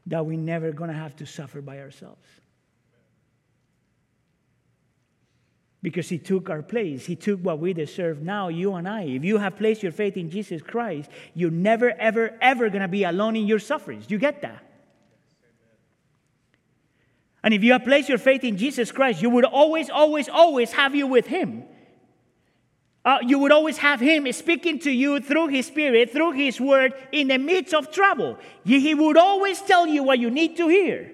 that we're never going to have to suffer by ourselves. Because he took our place. He took what we deserve. Now, you and I, if you have placed your faith in Jesus Christ, you're never, ever, ever going to be alone in your sufferings. You get that? And if you have placed your faith in Jesus Christ, you would always, always, always have you with him. Uh, you would always have him speaking to you through his spirit, through his word, in the midst of trouble. He would always tell you what you need to hear.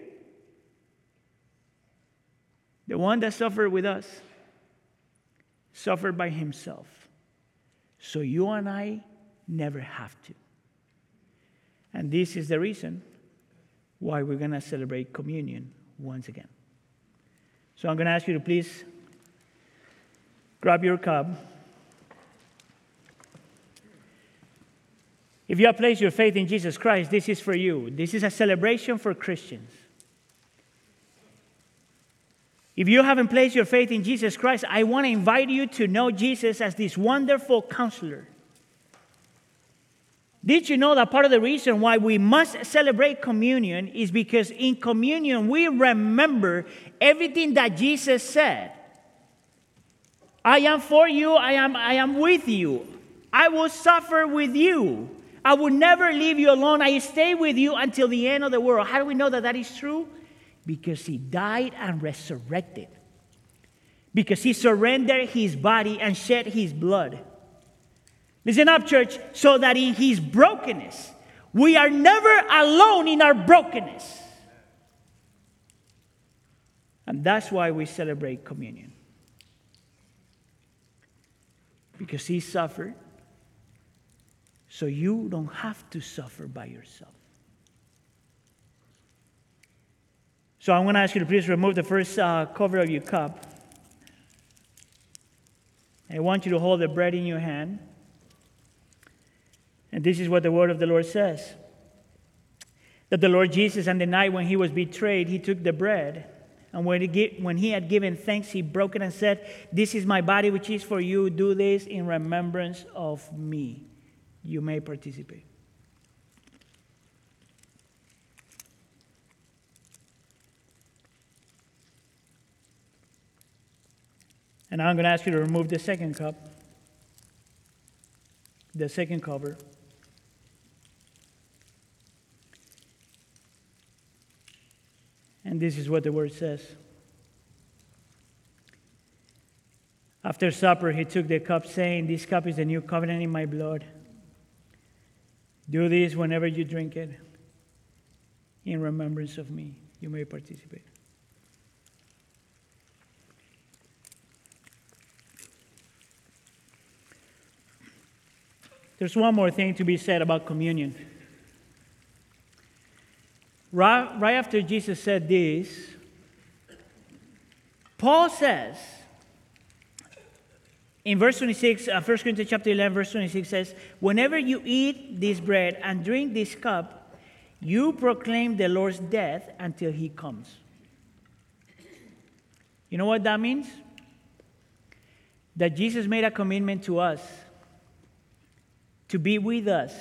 The one that suffered with us suffered by himself. So you and I never have to. And this is the reason why we're going to celebrate communion once again. So I'm going to ask you to please grab your cup. If you have placed your faith in Jesus Christ, this is for you. This is a celebration for Christians. If you haven't placed your faith in Jesus Christ, I want to invite you to know Jesus as this wonderful counselor. Did you know that part of the reason why we must celebrate communion is because in communion we remember everything that Jesus said? I am for you, I am, I am with you, I will suffer with you. I will never leave you alone. I stay with you until the end of the world. How do we know that that is true? Because he died and resurrected. Because he surrendered his body and shed his blood. Listen up, church, so that in his brokenness, we are never alone in our brokenness. And that's why we celebrate communion. Because he suffered so you don't have to suffer by yourself. So I'm going to ask you to please remove the first uh, cover of your cup. I want you to hold the bread in your hand. And this is what the word of the Lord says that the Lord Jesus, on the night when he was betrayed, he took the bread. And when he, when he had given thanks, he broke it and said, This is my body, which is for you. Do this in remembrance of me you may participate. And I'm going to ask you to remove the second cup, the second cover. And this is what the word says. After supper, he took the cup, saying, This cup is the new covenant in my blood. Do this whenever you drink it in remembrance of me. You may participate. There's one more thing to be said about communion. Right, right after Jesus said this, Paul says, in verse 26, uh, 1 Corinthians chapter 11, verse 26 says, Whenever you eat this bread and drink this cup, you proclaim the Lord's death until he comes. You know what that means? That Jesus made a commitment to us to be with us,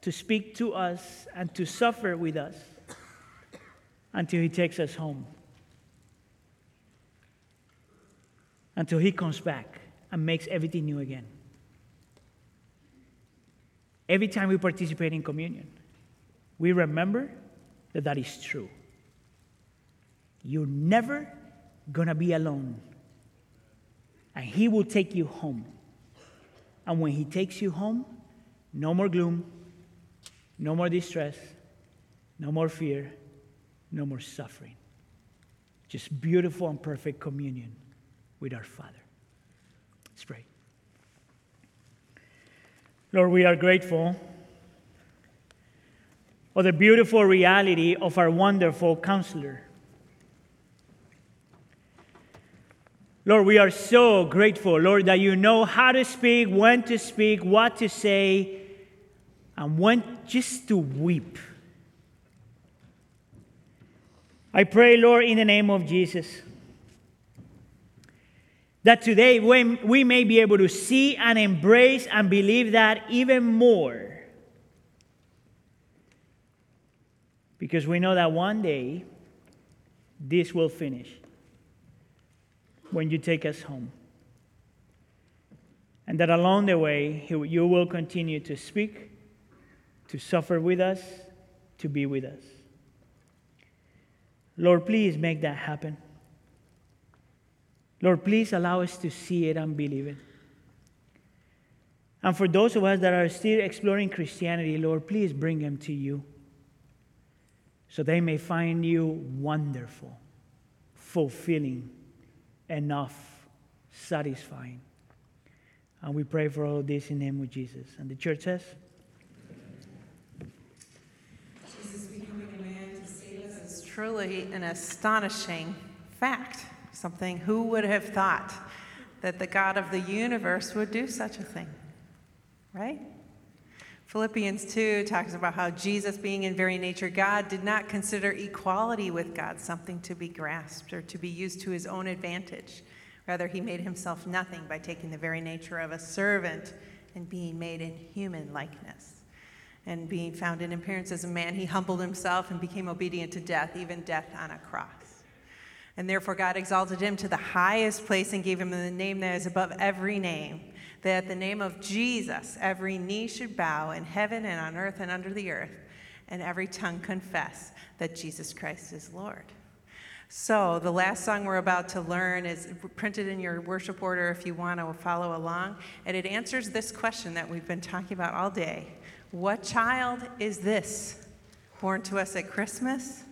to speak to us, and to suffer with us until he takes us home. Until he comes back and makes everything new again. Every time we participate in communion, we remember that that is true. You're never going to be alone. And He will take you home. And when He takes you home, no more gloom, no more distress, no more fear, no more suffering. Just beautiful and perfect communion with our Father. Let's pray. Lord, we are grateful for the beautiful reality of our wonderful counselor. Lord, we are so grateful, Lord, that you know how to speak, when to speak, what to say, and when just to weep. I pray, Lord, in the name of Jesus, that today we may be able to see and embrace and believe that even more. Because we know that one day this will finish when you take us home. And that along the way, you will continue to speak, to suffer with us, to be with us. Lord, please make that happen. Lord, please allow us to see it and believe it. And for those of us that are still exploring Christianity, Lord, please bring them to you so they may find you wonderful, fulfilling, enough, satisfying. And we pray for all this in the name of Jesus. And the church says, Jesus becoming a man to save us is truly an astonishing fact. Something who would have thought that the God of the universe would do such a thing, right? Philippians 2 talks about how Jesus, being in very nature God, did not consider equality with God something to be grasped or to be used to his own advantage. Rather, he made himself nothing by taking the very nature of a servant and being made in human likeness. And being found in appearance as a man, he humbled himself and became obedient to death, even death on a cross. And therefore, God exalted him to the highest place and gave him the name that is above every name that at the name of Jesus, every knee should bow in heaven and on earth and under the earth, and every tongue confess that Jesus Christ is Lord. So, the last song we're about to learn is printed in your worship order if you want to follow along. And it answers this question that we've been talking about all day What child is this born to us at Christmas?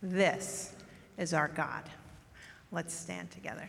This is our God. Let's stand together.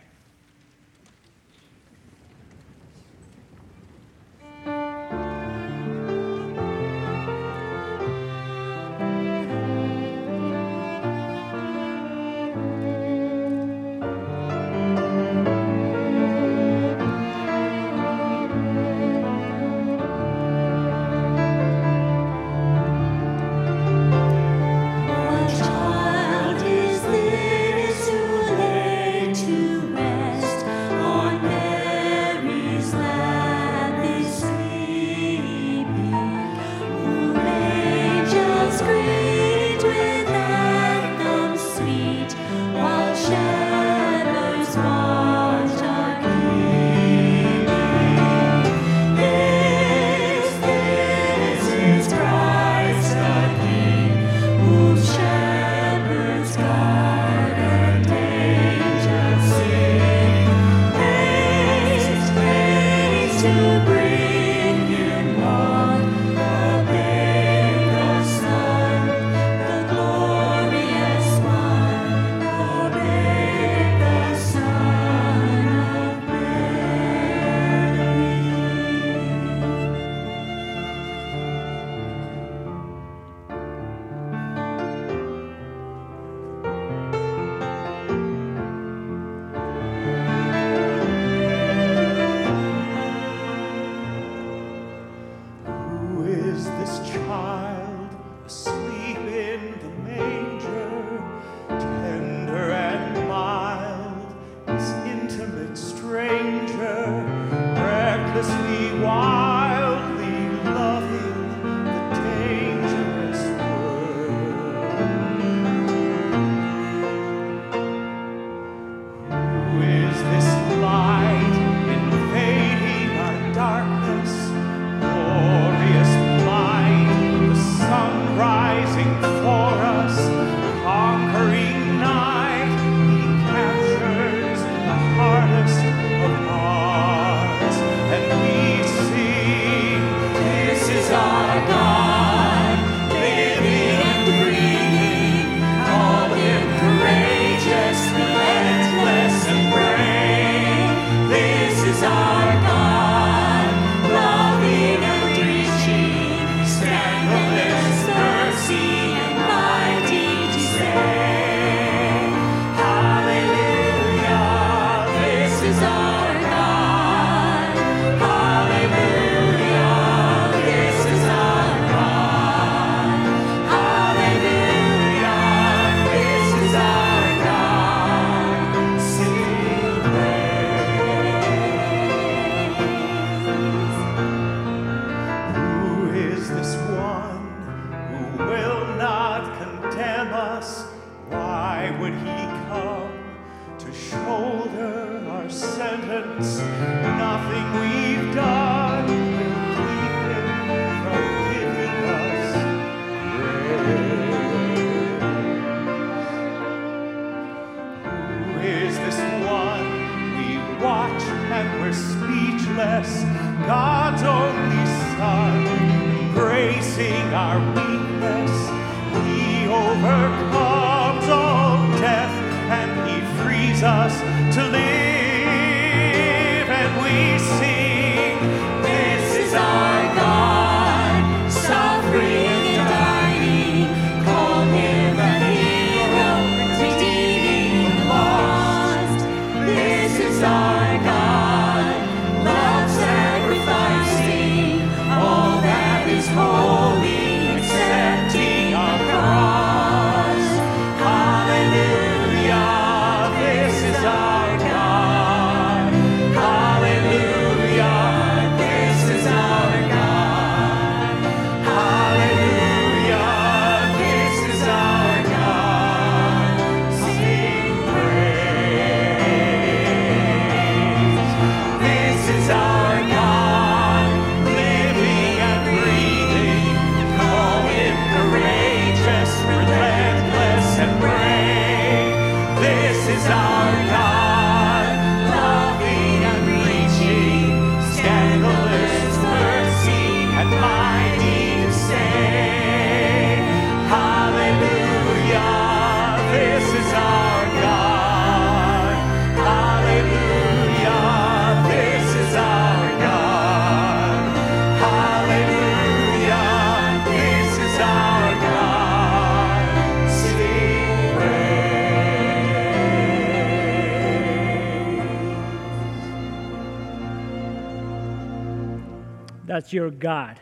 Your God.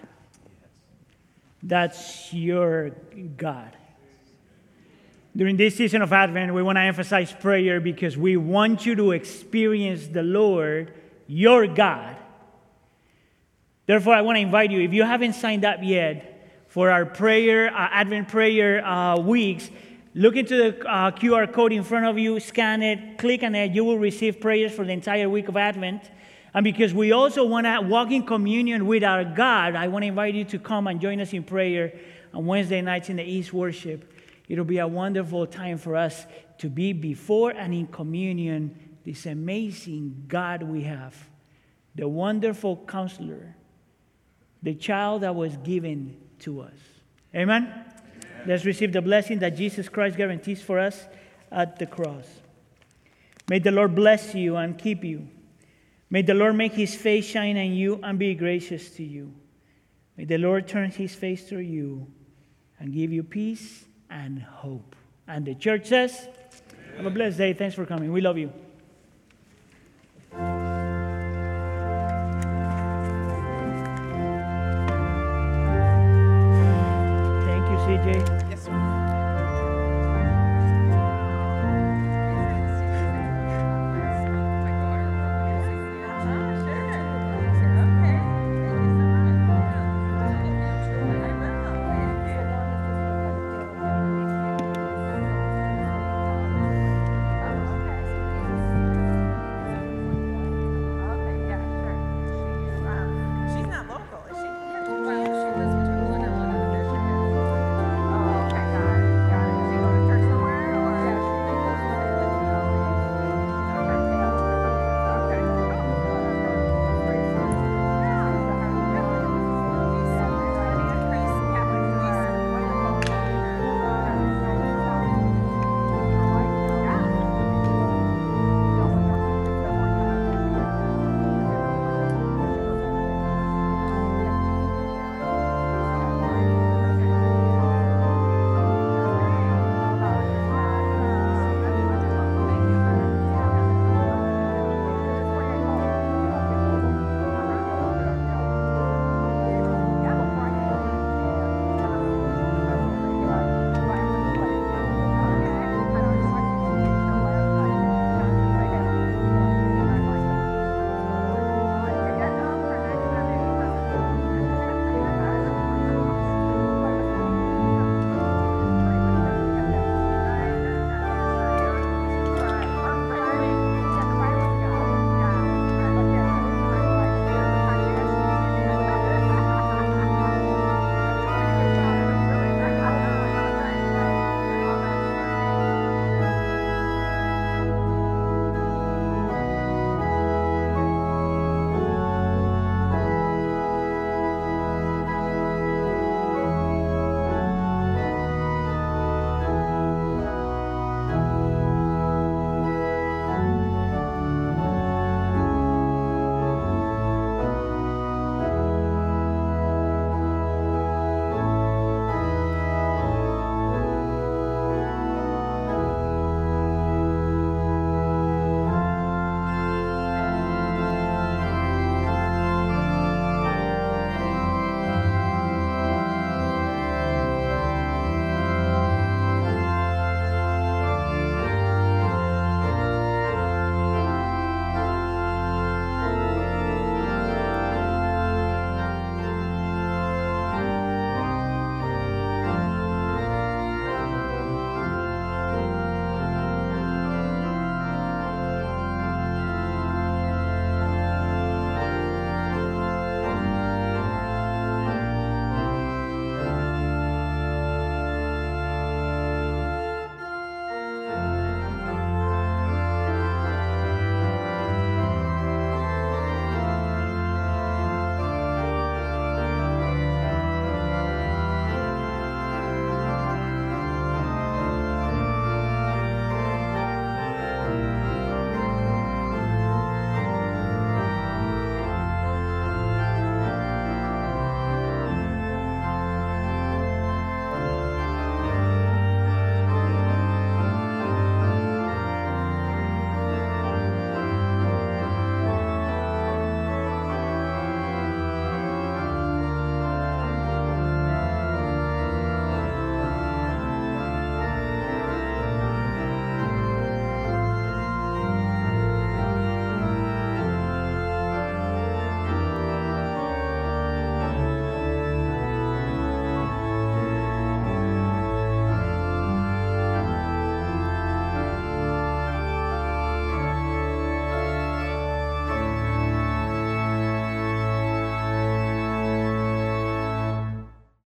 That's your God. During this season of Advent, we want to emphasize prayer because we want you to experience the Lord, your God. Therefore, I want to invite you, if you haven't signed up yet for our prayer, uh, Advent prayer uh, weeks, look into the uh, QR code in front of you, scan it, click on it. You will receive prayers for the entire week of Advent. And because we also want to walk in communion with our God, I want to invite you to come and join us in prayer on Wednesday nights in the East Worship. It'll be a wonderful time for us to be before and in communion this amazing God we have, the wonderful counselor, the child that was given to us. Amen? Let's receive the blessing that Jesus Christ guarantees for us at the cross. May the Lord bless you and keep you. May the Lord make his face shine on you and be gracious to you. May the Lord turn his face to you and give you peace and hope. And the church says, Amen. Have a blessed day. Thanks for coming. We love you.